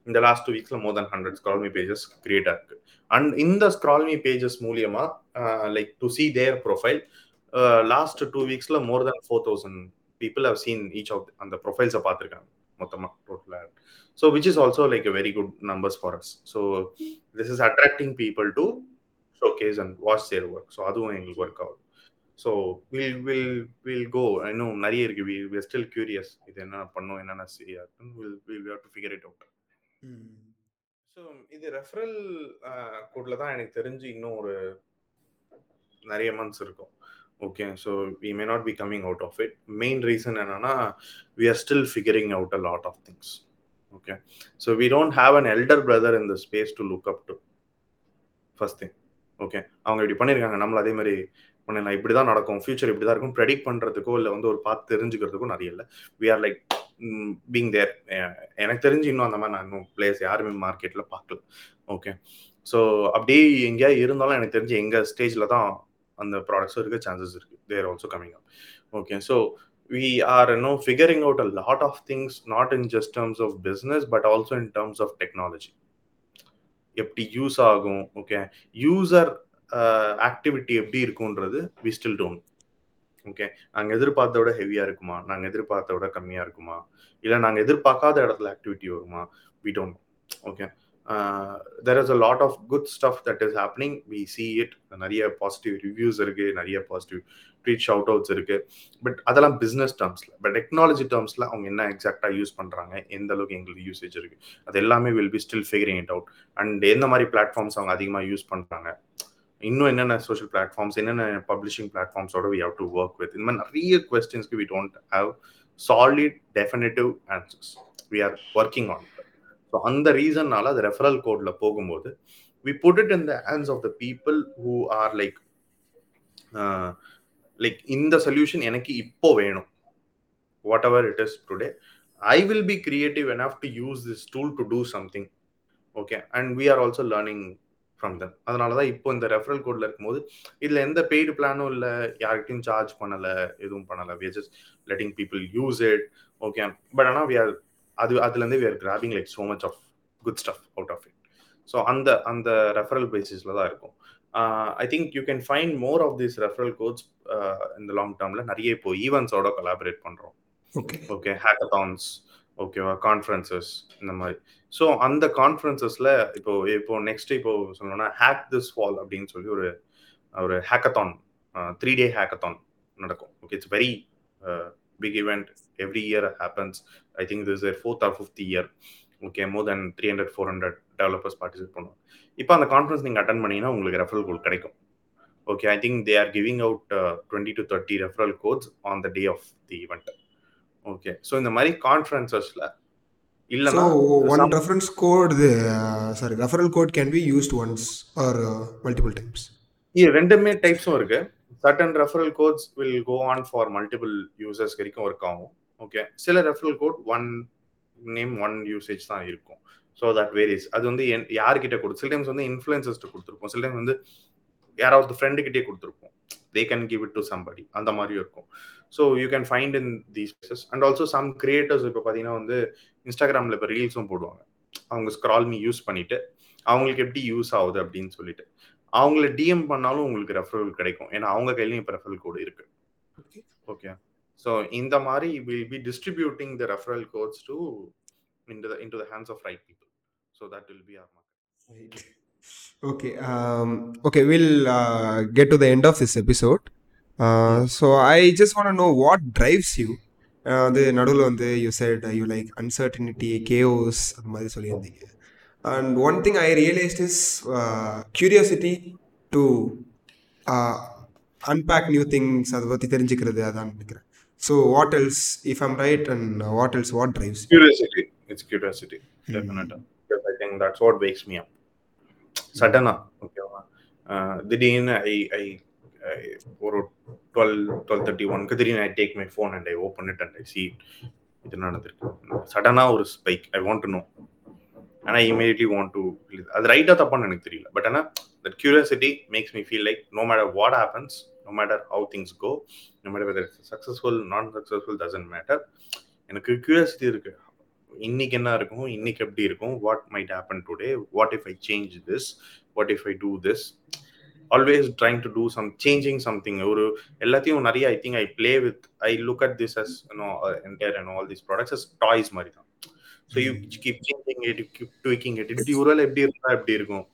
இந்த last two வீக்ஸ்ல more than hundred ScrollMe pages create ஆயிருக்கு. அண்ட் இந்த ஸ்க்ரால்மி பேஜஸ் மூலியமா like to see their profile last two வீக்ஸ்ல more than four thousand people have seen each of அந்த ப்ரொஃபைல்ஸை பார்த்துருக்காங்க மொத்தமாக டோட்டலாக so which is also like a very good numbers for us so this is attracting people to showcase and watch their work so அதுவும் எங்களுக்கு ஒர்க் ஆகுது so will will will go இன்னும் நிறைய இருக்கு. வி வி ஸ்டில் கியூரியஸ் இது என்ன பண்ணும் என்னென்ன சரியா இருக்குன்னு will will have to figure it out so இது ரெஃபரல் கோட்ல தான் எனக்கு தெரிஞ்சு இன்னும் ஒரு நிறைய மந்த்ஸ் இருக்கும். Okay so we may not be coming out of it main reason என்னன்னா we are still figuring out a lot of things okay so we don't have an elder brother in the space to look up to first thing okay அவங்க இப்படி பண்ணியிருக்காங்க நம்மள அதே மாதிரி பண்ணலாம் இப்படி தான் நடக்கும். ஃபியூச்சர் இப்படி தான் இருக்கும். ப்ரெடிக்ட் பண்ணுறதுக்கோ இல்லை வந்து ஒரு பார்த்து தெரிஞ்சுக்கிறதுக்கோ நிறைய இல்லை. We are like being there எனக்கு தெரிஞ்சு இன்னும் அந்த மாதிரி நான் இன்னும் பிளேஸ் யாருமே மார்க்கெட்டில் பார்க்கல. ஓகே ஸோ அப்படியே எங்கேயா இருந்தாலும் எனக்கு தெரிஞ்சு எங்கள் ஸ்டேஜில் தான் அந்த ப்ராடக்ட்ஸும் இருக்க சான்சஸ் இருக்கு. There also coming up okay so we are no figuring out a lot of things not in just terms of business but also in terms of technology எப்படி யூஸ் ஆகும் ஓகே யூசர் ஆக்டிவிட்டி எப்படி இருக்குன்றது வி ஸ்டில் டோன்ட் ஓகே நாங்கள் எதிர்பார்த்த விட ஹெவியாக இருக்குமா? நாங்கள் எதிர்பார்த்த விட கம்மியாக இருக்குமா? இல்லை நாங்கள் எதிர்பார்க்காத இடத்துல ஆக்டிவிட்டி வருமா? We don't okay there is a lot of good stuff that is happening we see it நிறைய பாசிட்டிவ் ரிவ்யூஸ் இருக்கு. நிறைய பாசிட்டிவ் ட்வீட் ஷவுட் அவுட்ஸ் இருக்கு. பட் அதெல்லாம் பிஸ்னஸ் டேர்ம்ஸ்ல பட் டெக்னாலஜி டேர்ம்ஸ்ல அவங்க என்ன எக்ஸாக்டா யூஸ் பண்றாங்க? எந்த அளவுக்கு எங்களுக்கு யூசேஜ் இருக்கு? அது எல்லாமே will be still figuring it out and எந்த மாதிரி பிளாட்ஃபார்ம்ஸ் அவங்க அதிகமாக யூஸ் பண்றாங்க? இன்னும் என்னென்ன சோஷியல் பிளாட்ஃபார்ம்ஸ் என்னென்ன publishing பிளாட்ஃபார்ம்ஸோட we have to work with இந்த மாதிரி நிறைய கொஸ்டின்ஸ்க்கு we don't have solid definitive answers we are working on so அந்த ரீசன்னால அது ரெஃபரல் கோட்ல போகும்போது we put it in the hands of the people who are like like இந்த சொல்யூஷன் எனக்கு இப்போ வேணும். What ever it is today I will be creative enough to use this tool to do something okay and we are also learning from them அதனால தான் இப்போ இந்த ரெஃபரல் கோட்ல இருக்கும்போது இதில் எந்த பெய்டு பிளானும் இல்லை யார்கிட்டையும் சார்ஜ் பண்ணலை எதுவும் பண்ணலை. We just letting people use it okay but ஆனால் வி ஆர் அது அதுலேருந்து we are grabbing like so much of good stuff out of it so அந்த அந்த ரெஃபரல் பேசிஸில் தான் இருக்கும். I think you can find more of this referral codes இந்த லாங் டேர்மில் நிறைய இப்போ ஈவெண்ட்ஸோட கொலாபரேட் பண்ணுறோம் ஓகே ஓகே ஹேக்கத்தான்ஸ் ஓகேவா கான்ஃபரன்சஸ் இந்த மாதிரி. ஸோ அந்த கான்ஃபரன்சஸில் இப்போ இப்போ நெக்ஸ்ட் இப்போ சொல்லணும்னா ஹேக் திஸ் ஃபால் அப்படின்னு சொல்லி ஒரு ஒரு ஹேக்கத்தான் த்ரீ டே ஹேக்கத்தான் நடக்கும். Okay it's very big event every year happens I think this year fourth or fifth year okay more than three hundred four hundred developers participate பண்ணுவோம் இப்போ அந்த கான்ஃபரன்ஸ் நீங்கள் அட்டன் பண்ணீங்கன்னா உங்களுக்கு ரெஃபரல் கோட் கிடைக்கும். Okay I think they are giving out twenty to thirty referral codes on the day of the event okay so இந்த மாதிரி கான்ஃபரன்சஸ்ல இல்லைன்னா one reference code sorry referral code can be used once or multiple times ரெண்டுமே டைப்ஸும் இருக்கு. Certain referral codes will go on for multiple users வரைக்கும் ஒர்க் ஆகும். ஓகே சில referral code one name one usage தான் இருக்கும். ஸோ தட் வேரிஸ் அது வந்து என் யார்கிட்ட கொடு சில டைம்ஸ் வந்து இன்ஃப்ளூயன்சஸ்ட்டு கொடுத்துருப்போம். சில டைம் வந்து யாராவது ஃப்ரெண்டுக்கிட்டே கொடுத்துருப்போம். They can give it to somebody அந்த மாதிரியும் இருக்கும். So you can find in these places and also some creators இப்போ பார்த்தீங்கன்னா வந்து இன்ஸ்டாகிராமில் இப்போ ரீல்ஸும் போடுவாங்க. அவங்க ஸ்க்ரால் மீ யூஸ் பண்ணிட்டு அவங்களுக்கு எப்படி யூஸ் ஆகுது அப்படின்னு சொல்லிட்டு. அவங்கள டிஎம் பண்ணாலும் உங்களுக்கு ரெஃபரல் கிடைக்கும். ஏன்னா அவங்க கையிலையும் இப்போ ரெஃபரல் கோடு இருக்கு. ஓகே ஸோ இந்த மாதிரி will be distributing the referral codes to into the into the hands of right people. So that will be our market. Okay um, okay we'll uh, get to the end of this episode. Uh, so i just want to know what drives you? அது நடுவில் வந்து you said you like uncertainty chaos அந்த மாதிரி சொல்லியிருந்தீங்க. And one thing I realized is curiosity to unpack new things அதை பற்றி தெரிஞ்சுக்கிறது அதான் நினைக்கிறேன். So what else if I'm right and what else what drives curiosity. It's curiosity. Definitely. Because i think that's what wakes me up. சடனா ஓகேவா திடீர்னு ஐ ஐ ஒரு டுவெல் டுவெல் தேர்ட்டி ஒன்க்கு திடீர்னு I take my phone and I open it and I see இது நடந்திருக்கு. சடனா ஒரு spike I want to know ஆனால் இமீடியட்லி வாண்ட் டு அது ரைட்டாக தப்பான்னு எனக்கு தெரியல. பட் ஆனால் that curiosity makes me feel like no matter what happens no matter how things go no matter whether successful non successful doesn't matter எனக்கு கியூரியாசிட்டி இருக்கு. இன்னைக்கு என்ன இருக்கும்? இன்னைக்கு எப்படி இருக்கும்? What might happen today what if I change this what if I do this always trying to do some changing something ஒரு எல்லாத்தையும் நிறைய I think I play with I look at this as no entire and all this products as toys மாதிரி தான் so you keep changing it keep tweaking it இப்படி ஒரு வேலை எப்படி இருந்தா எப்படி இருக்கும்?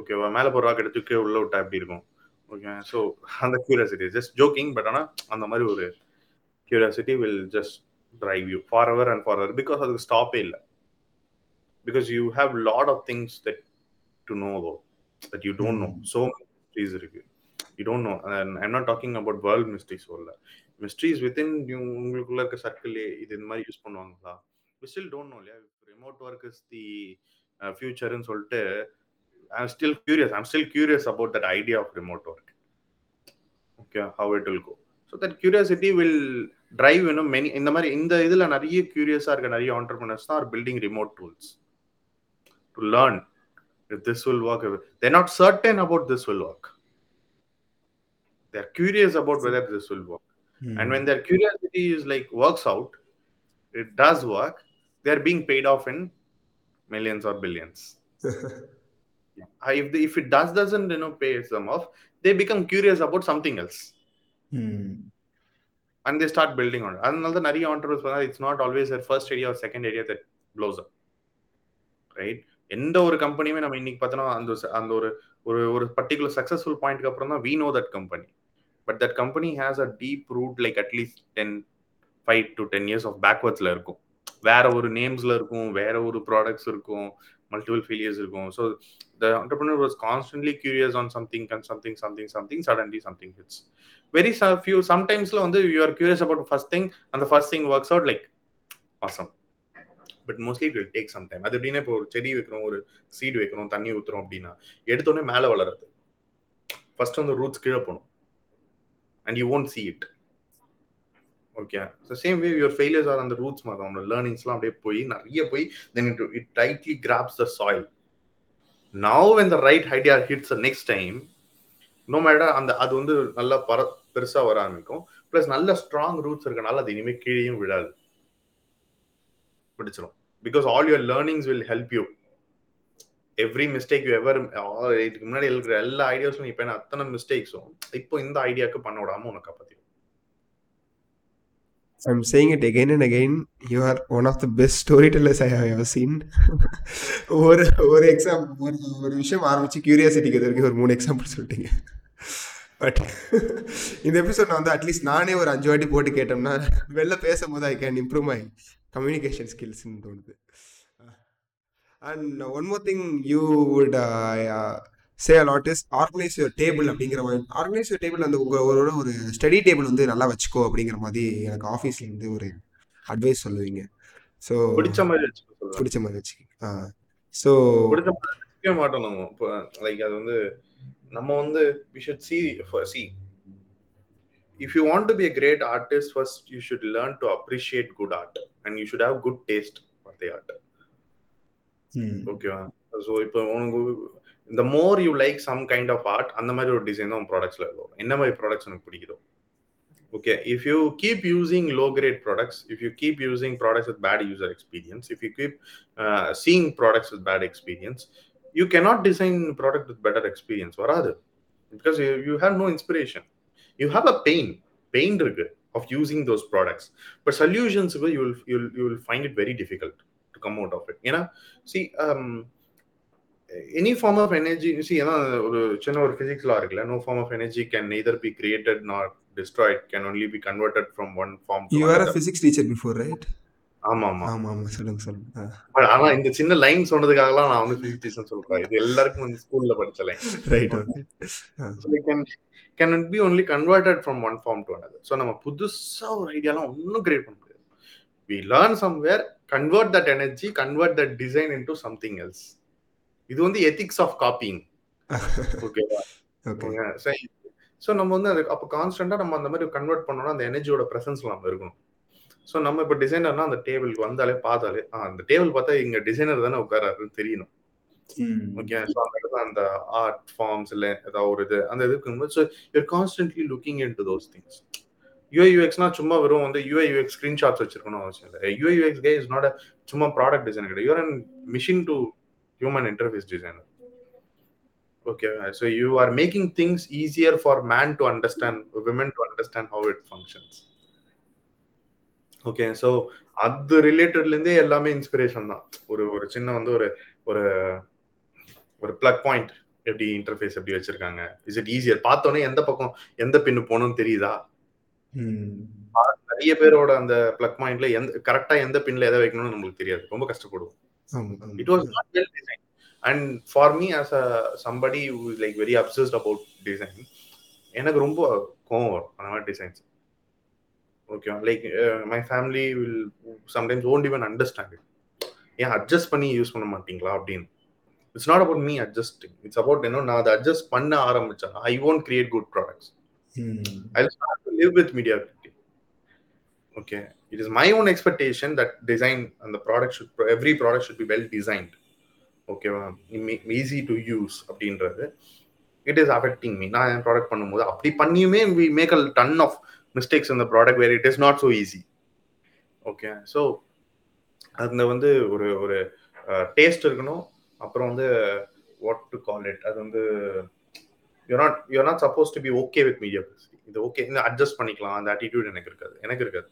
ஓகேவா மேலே போகிற ராக் எடுத்து உள்ள விட்டா எப்படி இருக்கும்? ஓகே ஸோ அந்த கியூரியாசிட்டி ஜஸ்ட் ஜோக்கிங் பட் ஆனால் அந்த மாதிரி ஒரு curiosity will just drive you forever and forever. Because அதுக்கு ஸ்டாப்பே இல்லை. Because you have lot of things that to know about that you don't know. So many mysteries இருக்கு. You don't know. And I'm not talking about world mysteries சொல்ல mysteries within you உங்களுக்குள்ள இருக்க சர்க்கிளே இது இந்த மாதிரி யூஸ் பண்ணுவாங்களா? We still don't know இல்லையா remote work is the uh, future ன்னு சொல்லிட்டு I'm still curious. I'm still curious about that idea of remote work. Okay how it will go. So that curiosity will drive இன்னும் மெனி இந்த மாதிரி இந்த இதில் நிறைய கியூரியஸாக இருக்க நிறைய ஆண்டர்பிரினர்ஸ் தான் are building remote tools to learn if this will work they're not certain about this will work they're curious about whether this will work and when their curiosity is like works out it does work they're being paid off in millions or billions if, the, if it does doesn't you know pay them off they become curious about something else and they start building on it. நிறைய entrepreneurs பண்ணா it's not always their first idea or second idea that blows up right எந்த ஒரு கம்பெனியுமே நம்ம இன்னைக்கு பார்த்தோன்னா அந்த அந்த ஒரு ஒரு ஒரு பர்டிகுலர் சக்ஸஸ்ஃபுல் பாயிண்ட்க்கு அப்புறம் தான் we know that company but that company has a deep root like at least ten five to ten years of பேக்வர்ட்ஸில் இருக்கும் வேற ஒரு நேம்ஸ்ல இருக்கும் வேற ஒரு ப்ராடக்ட்ஸ் இருக்கும் மல்டிபிள் ஃபெயிலியர்ஸ் இருக்கும் so the entrepreneur was constantly curious on something and something something something suddenly something hits very few சம்டைம்ஸ்ல வந்து you are curious about first thing அந்த first thing works out like awesome but mostly it will take some time அது எப்படின்னா இப்போ ஒரு செடி வைக்கிறோம் ஒரு சீட் வைக்கிறோம் தண்ணி ஊற்றுறோம் அப்படின்னா எடுத்தோடனே மேலே வளராது ஃபர்ஸ்ட் வந்து ரூட்ஸ் கீழே போகணும் and you won't see it okay same way your failures are அந்த ரூட்ஸ் மாதிரி அவனோட லேர்னிங்ஸ்லாம் அப்படியே போய் நிறைய போய் then it it tightly grabs the soil now when the right idea hits next time no matter அந்த அது வந்து நல்லா பர பெருசாக வர ஆரம்பிக்கும். ப்ளஸ் நல்ல ஸ்ட்ராங் ரூட்ஸ் இருக்கனால அது இனிமேல் கீழேயும் விழாது. பிடிச்சிடும் because all your learnings will help you every mistake you ever இதுக்கு முன்னாடி இருக்கிற எல்லா ஐடியாஸும் இப்போ என்ன அத்தனை மிஸ்டேக்ஸும் இப்போ இந்த ஐடியாவுக்கு பண்ண விடாமல் உனக்கு காப்பாற்றிடும் I'm saying it again and again. You are one of the best storytellers I have ever seen. ஒரு ஒரு எக்ஸாம் ஒரு ஒரு விஷயம் ஆரம்பிச்சு கியூரியாசிட்டிக்கு இது வரைக்கும் ஒரு மூணு எக்ஸாம்பிள் சொல்லிட்டீங்க பட் இந்த எபிசோட் நான் வந்து அட்லீஸ்ட் நானே ஒரு அஞ்சு வாட்டி போட்டு கேட்டோம்னா வெளில பேசும்போது I can improve my communication ஸ்கில்ஸ்னு தோணுது and one more thing you would say a lot is organise your table அப்படிங்கிற மாதிரி ஆர்கனைஸ் யுவர் டேபிள் அந்த உங்களோட ஒரு ஸ்டடி டேபிள் வந்து நல்லா வச்சுக்கோ அப்படிங்கிற மாதிரி எனக்கு ஆஃபீஸ்ல இருந்து ஒரு அட்வைஸ் சொல்லுவீங்க. ஸோ பிடிச்ச மாதிரி பிடிச்ச மாதிரி வச்சு ஆ ஸோ பிடிச்ச மாட்டோம் நம்ம. இப்போ லைக் அது வந்து நம்ம வந்து we should see see if you want to be a great artist first you should learn to appreciate good art. And you should have good taste for the art. ஓகேவா ஸோ இப்போ உனக்கு இந்த more you like some kind of art அந்த மாதிரி ஒரு டிசைன் தான் ப்ராடக்ட்ஸ்ல இருக்கும் என்ன மாதிரி ப்ராடக்ட்ஸ் உனக்கு பிடிக்குதோ? Okay if you keep using low great products if you keep using products with bad user experience if you keep seeing products with bad experience you cannot design product with better experience வராது. Because you have no inspiration you have a pain pain இருக்கு of using those products but சொல்யூஷன்ஸுக்கு you will you you will find it very difficult to come out of it ஏன்னா see any form of energy see ஏன்னா ஒரு சின்ன ஒரு ஃபிசிக்ஸ் லா இருக்குல்ல no form of energy can neither be created not destroyed can only be converted from one form you are a physics teacher before right ஆமா ஆமா ஆமா ஆமா சொல்லுங்க சொல்லுங்க. ஆனா இந்த சின்ன லைன் சொன்னதுக்காகலாம் நான் வந்து ஃபிசிக்ஸ் டீச்சர் சொல்றேன். இது எல்லாருக்கும் வந்து ஸ்கூல்ல படிச்ச line right okay can can be only converted from one form to another so நம்ம புதுசா ஒரு ஐடியாலாம் ஒன்றும் கிரியேட் பண்ண முடியாது. We learn somewhere convert that energy convert that design into something else இது வந்து எத்திக்ஸ் ஆஃப் காப்பிங் ஓகேவா ஸோ நம்ம வந்து அது அப்போ கான்ஸ்டன்டா நம்ம அந்த மாதிரி கன்வெர்ட் பண்ணோம்னா அந்த எனர்ஜியோட ப்ரெசன்ஸ்ல நம்ம இருக்கணும். ஸோ நம்ம இப்போ டிசைனர்னா அந்த டேபிளுக்கு வந்தாலே பார்த்தாலே அந்த டேபிள் பார்த்தா இங்க டிசைனர் தானே உட்காராருன்னு தெரியணும். ஓகே ஸோ அந்த இடத்துல அந்த ஆர்ட் ஃபார்ம்ஸ் இல்லை ஏதாவது ஒரு இது அந்த இதுக்கு so you're constantly looking into those things UI யூஎக்ஸ்னா சும்மா வெறும் வந்து யூஐ யூஎக்ஸ் ஸ்கிரீன்ஷாட்ஸ் வச்சிருக்கணும் அவசியம் இல்லை. யூஐ யூஎக்ஸ் கே இஸ் நாட் சும்மா ப்ராடக்ட் டிசைன் கிடையாது. You're an machine to human interface designer. Okay, so you are making things easier for man to understand, women to understand how it functions. Okay so அது ரிலேட்டட்லேருந்தே எல்லாமே இன்ஸ்பிரேஷன் தான். ஒரு ஒரு சின்ன வந்து ஒரு ஒரு ஒரு பிளக் பாயிண்ட் எப்படி இன்டர்ஃபேஸ் எப்படி வச்சிருக்காங்க? இஸ் இட் ஈஸியர் பார்த்தோன்னே எந்த பக்கம் எந்த பின்னு போகணும்னு தெரியுதா? நிறைய பேரோட அந்த பிளக் பாயிண்ட்ல எந்த கரெக்டா எந்த பின்ல எதை வைக்கணும்னு நம்மளுக்கு தெரியாது. ரொம்ப கஷ்டப்படுவோம். It was not well designed. And for me as a somebody who is like very obsessed about design எனக்கு ரொம்ப கோவம் வரும் அந்த மாதிரி designs okay like my family will sometimes won't even understand it ஏன் அட்ஜஸ்ட் பண்ணி யூஸ் பண்ண மாட்டீங்களா அப்படின்னு? It's not about me adjusting it's about என்ன நான் அதை அட்ஜஸ்ட் பண்ண ஆரம்பிச்சேன் I won't create good products I live with media okay? It is my own expectation that design and the product should every product should be well designed. Okay easy to use அப்படின்றது. இட் இஸ் அஃபெக்டிங் மீ நான் என் ப்ராடக்ட் பண்ணும்போது அப்படி பண்ணியுமே we make a ton of mistakes இந்த product where it is not so easy okay so அதில் வந்து ஒரு ஒரு டேஸ்ட் இருக்கணும். அப்புறம் வந்து வாட் டு கால் இட் அது வந்து you not you not suppose to be okay with media இது ஓகே இந்த அட்ஜஸ்ட் பண்ணிக்கலாம். அந்த ஆட்டிடியூட் எனக்கு இருக்காது. எனக்கு இருக்காது.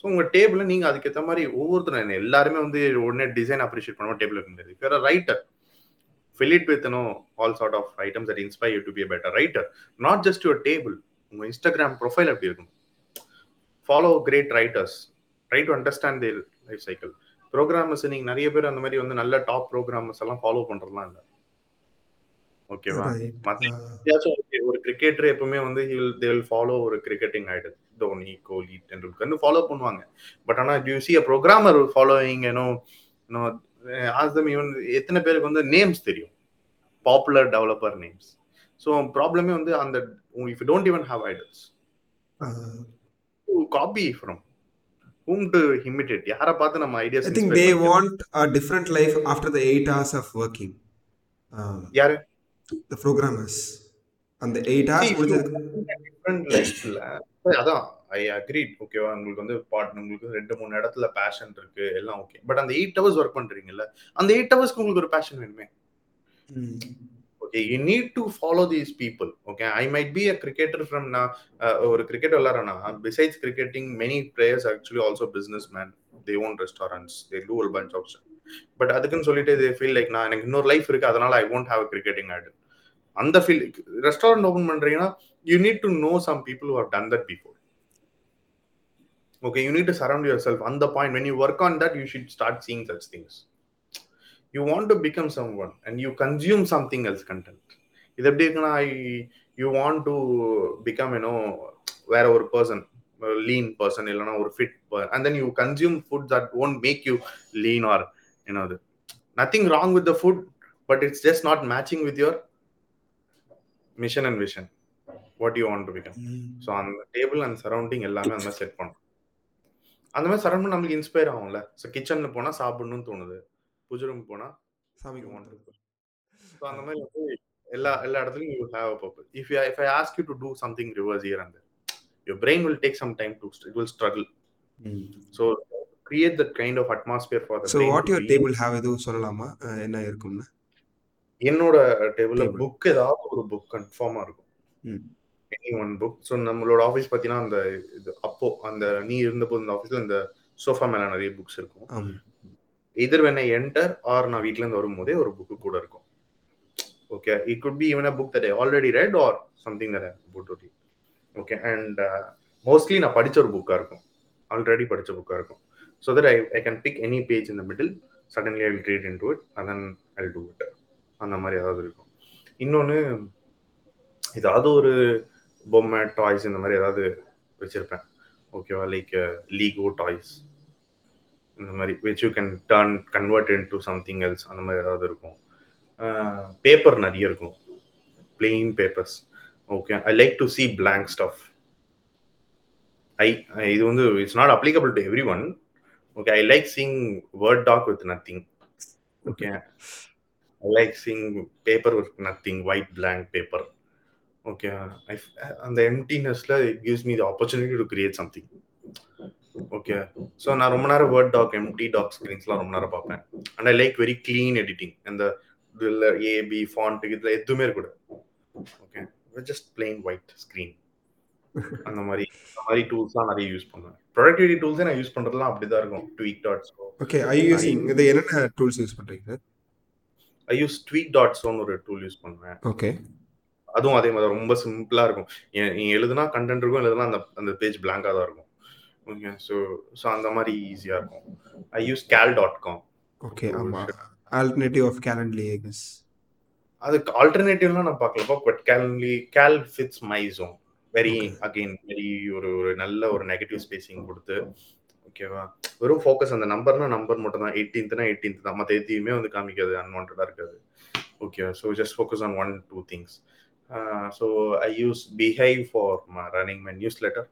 ஸோ உங்கள் டேபிளில் நீங்கள் அதுக்கேற்ற மாதிரி ஒவ்வொருத்தரும் எல்லாருமே வந்து உடனே டிசைன் அப்ரிஷியேட் பண்ணுவோம் டேபிள் இருக்க முடியாது. வேற writer filled it all sort of all at inspire you to be better writer not a better table உங்கள் இன்ஸ்டாகிராம் ப்ரொஃபைல் அப்படி இருக்கும்? Follow great writers try to understand their life cycle programmers நீங்கள் நிறைய பேர் அந்த மாதிரி வந்து நல்ல டாப் ப்ரோக்ராமர்ஸ் எல்லாம் ஃபாலோ பண்ணுறதுலாம் இல்லை. ஓகேவா ஒரு கிரிக்கெட்டர் எப்பவுமே வந்து தே வில் ஃபாலோ ஒரு கிரிக்கெட்டிங் ஐடல் தோனி கோலி டெண்டுல்கர்னு ஃபாலோ பண்ணுவாங்க. பட் ஆனா you see a programmer following ஏனோ ஆஸ்தம் ஈவன் எத்தனை பேருக்கு வந்து நேம்ஸ் தெரியும்? பாப்புலர் டெவலப்பர் நேம்ஸ் ஸோ ப்ராப்ளமே வந்து அந்த if don't even have idols copy from whom to imitate? யாரை பார்த்து நம்ம ideas I think they want a different life after the 8 hours of working யாரு? த ப்ரோகிராமர்ஸ் அந்த 8 hours முடிஞ்சதுக்கு டிஃபரண்ட் லைஃப்ல அதான் ஐ அக்ரீட் ஓகேவா உங்களுக்கு வந்து பாட் உங்களுக்கு ரெண்டு மூணு இடத்துல பேஷன் இருக்கு. எல்லாம் ஓகே பட் அந்த எயிட் ஹவர்ஸ் ஒர்க் பண்றீங்கல்ல அந்த எயிட் ஹவர்ஸ்க்கு உங்களுக்கு ஒரு பேஷன் வேணுமே? Okay you need to follow these people okay I might be a cricketer from நான் ஒரு cricket விளாட்றேன்னா besides cricketing many players actually also businessman they own restaurants they do punch of but அதுக்குன்னு சொல்லிட்டு தே ஃபீல் லைக் நான் எனக்கு இன்னொரு லைஃப் இருக்கு. அதனால I won't have cricketing idol அந்த ஃபீல்டு ரெஸ்டாரண்ட் ஓபன் பண்றீங்கன்னா you need to know some people how done that people okay you need to to yourself அந்த point when you work on that you should start seeing such things you want to become someone and you consume something else content இது எப்படி இருக்குன்னா I you want to become you know வேற ஒரு பர்சன் லீன் பர்சன் இல்லைனா ஒரு fit and then you consume food that won't make you lean or என்னது nothing wrong with the food but it's just not matching with your mission and vision what you want to become so அந்த டேபிள் அண்ட் சரௌண்டிங் எல்லாமே அந்த மாதிரி செட் பண்ணும் அந்த மாதிரி சரௌண்ட் நம்மளுக்கு இன்ஸ்பயர் ஆகும்ல. ஸோ கிச்சன்ல போனா சாப்பிடணும்னு தோணுது. பூஜை ரூம் போனா சாமி ஸோ அந்த மாதிரி வந்து எல்லா எல்லா இடத்துலையும் you have a purpose if you if I ask you to do something reverse year அந்த your brain will take some time to it will struggle so create that kind of atmosphere for so what your table have எதுவும் சொல்லலாமா? என்ன இருக்கும்னு? என்னோட டேபிள்ல புக் ஏதாவது ஒரு புக் கன்ஃபார்மா இருக்கும். எனி ஒன் புக் ஸோ நம்மளோட ஆஃபீஸ் பார்த்தீங்கன்னா அந்த இது அப்போ அந்த நீ இருந்தபோது இந்த ஆஃபீஸில் இந்த சோஃபா மேலே நிறைய புக்ஸ் இருக்கும். எதிர் வென் ஐ என்டர் ஆர் நான் வீட்டிலேருந்து வரும்போதே ஒரு புக்கு கூட இருக்கும். Okay it could be even a book that I already read or something that I put to read okay and mostly நான் படித்த ஒரு புக்காக இருக்கும். ஆல்ரெடி படித்த புக்காக இருக்கும். So that I I can pick any page இந்த middle suddenly I will read into it and then I do it அந்த மாதிரி ஏதாவது இருக்கும். இன்னொன்று ஏதாவது ஒரு பொம்மை டாய்ஸ் இந்த மாதிரி ஏதாவது வச்சிருப்பேன். ஓகேவா லைக் லீகோ டாய்ஸ் இந்த மாதிரி which you can turn convert into something else அந்த மாதிரி ஏதாவது இருக்கும். பேப்பர் நிறைய இருக்கும். Plain papers okay I like to see blank stuff I இது வந்து it's not applicable to everyone okay I like seeing word doc with nothing okay like seeing paper with nothing white blank paper okay அந்த எம்டினஸ்ல it gives me the opportunity to create something okay so நான் ரொம்ப நேரம் வேர்ட் டாக் எம்டி டாக் ஸ்க்ரீன்ஸ்லாம் ரொம்ப நேரம் பார்ப்பேன். And I like very clean editing அந்த இதில் ஏபி ஃபாண்ட் இதில் எதுவுமே இருக்கக்கூடாது okay just plain white screen அந்த மாதிரி அந்த மாதிரி டூல்ஸ்லாம் நிறைய யூஸ் பண்ணுவேன். ப்ரொடக்டிவிட்டி டூல்ஸே நான் யூஸ் பண்ணுறதுலாம் அப்படி தான் இருக்கும் tweak dots okay I using இது என்னென்ன டூல்ஸ் யூஸ் பண்ணுறீங்க ஐ யூஸ் ட்வீக் டாட்ஸ்னு ஒரு டூல் யூஸ் பண்ணுவேன். ஓகே அதுவும் அதே மாதிரி ரொம்ப சிம்பிளா இருக்கும். நீ எழுதுனா கண்டென்ட் இருக்கும் எழுதுனா அந்த அந்த பேஜ் பிளாங்கா தான் இருக்கும். ஓகே ஸோ ஸோ அந்த மாதிரி ஈஸியா இருக்கும். I use Cal dot com okay ஆமா. Alternative of Calendly I guess அதுக்கு ஆல்டர்னேட்டிவ்லாம் நான் பார்க்கலப்பா but Calendly Cal fits my zone very again very ஒரு ஒரு நல்ல ஒரு நெகட்டிவ் ஸ்பேசிங் கொடுத்து ஓகேவா? வெறும் ஃபோக்கஸ் அந்த நம்பர்னா நம்பர் மட்டும் தான் எயிட்டீன்த்னா எயிட்டீன்த் தான். மற்ற எதையுமே வந்து காமிக்காது அன்வான்டா இருக்காது. Okay so just focus on one two things so I use Beehiiv for running my newsletter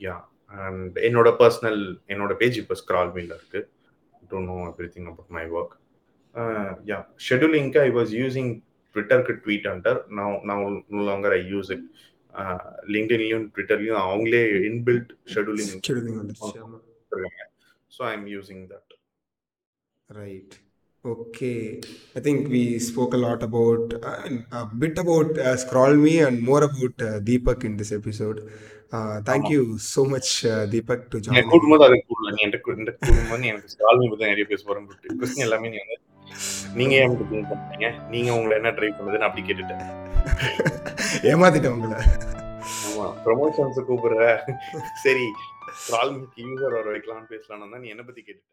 yeah and என்னோட பர்சனல் என்னோட பேஜ் இப்போ ஸ்க்ரால் மீல இருக்கு. Don't know everything about my work yeah ஷெடியூலிங்க்கு I was using ட்விட்டருக்கு ட்வீட் அண்டர் நான் நான் no longer I use it லிங்க்டின்லையும் ட்விட்டர்லையும் அவங்களே இன்பில்ட் ஷெடியூலிங் ஷெடியூலிங் வந்துருச்சு so I am using that right Okay, I think we spoke a lot about a bit about uh, Scroll Me and more about uh, Deepak in this episode. Uh, thank ஆமா. you so much, uh, Deepak, to நீ join. கூடும்போது அதை கூடல நீ கூடும்போது எனக்கு நிறைய பேச கொஸ்டின் எல்லாமே நீ வந்து நீங்க ஏன் எனக்கு பண்றீங்க? நீங்க உங்களை என்ன ட்ரை பண்ணுதுன்னு அப்படி கேட்டுட்டேன். ஏமாத்திட்டேன் உங்களை. ஆமா ப்ரொமோஷன்ஸ் கூப்பிடுற. சரி யூசர் வர வைக்கலாம்னு பேசலாம்னு தான் நீ என்ன பத்தி கேட்டுட்ட.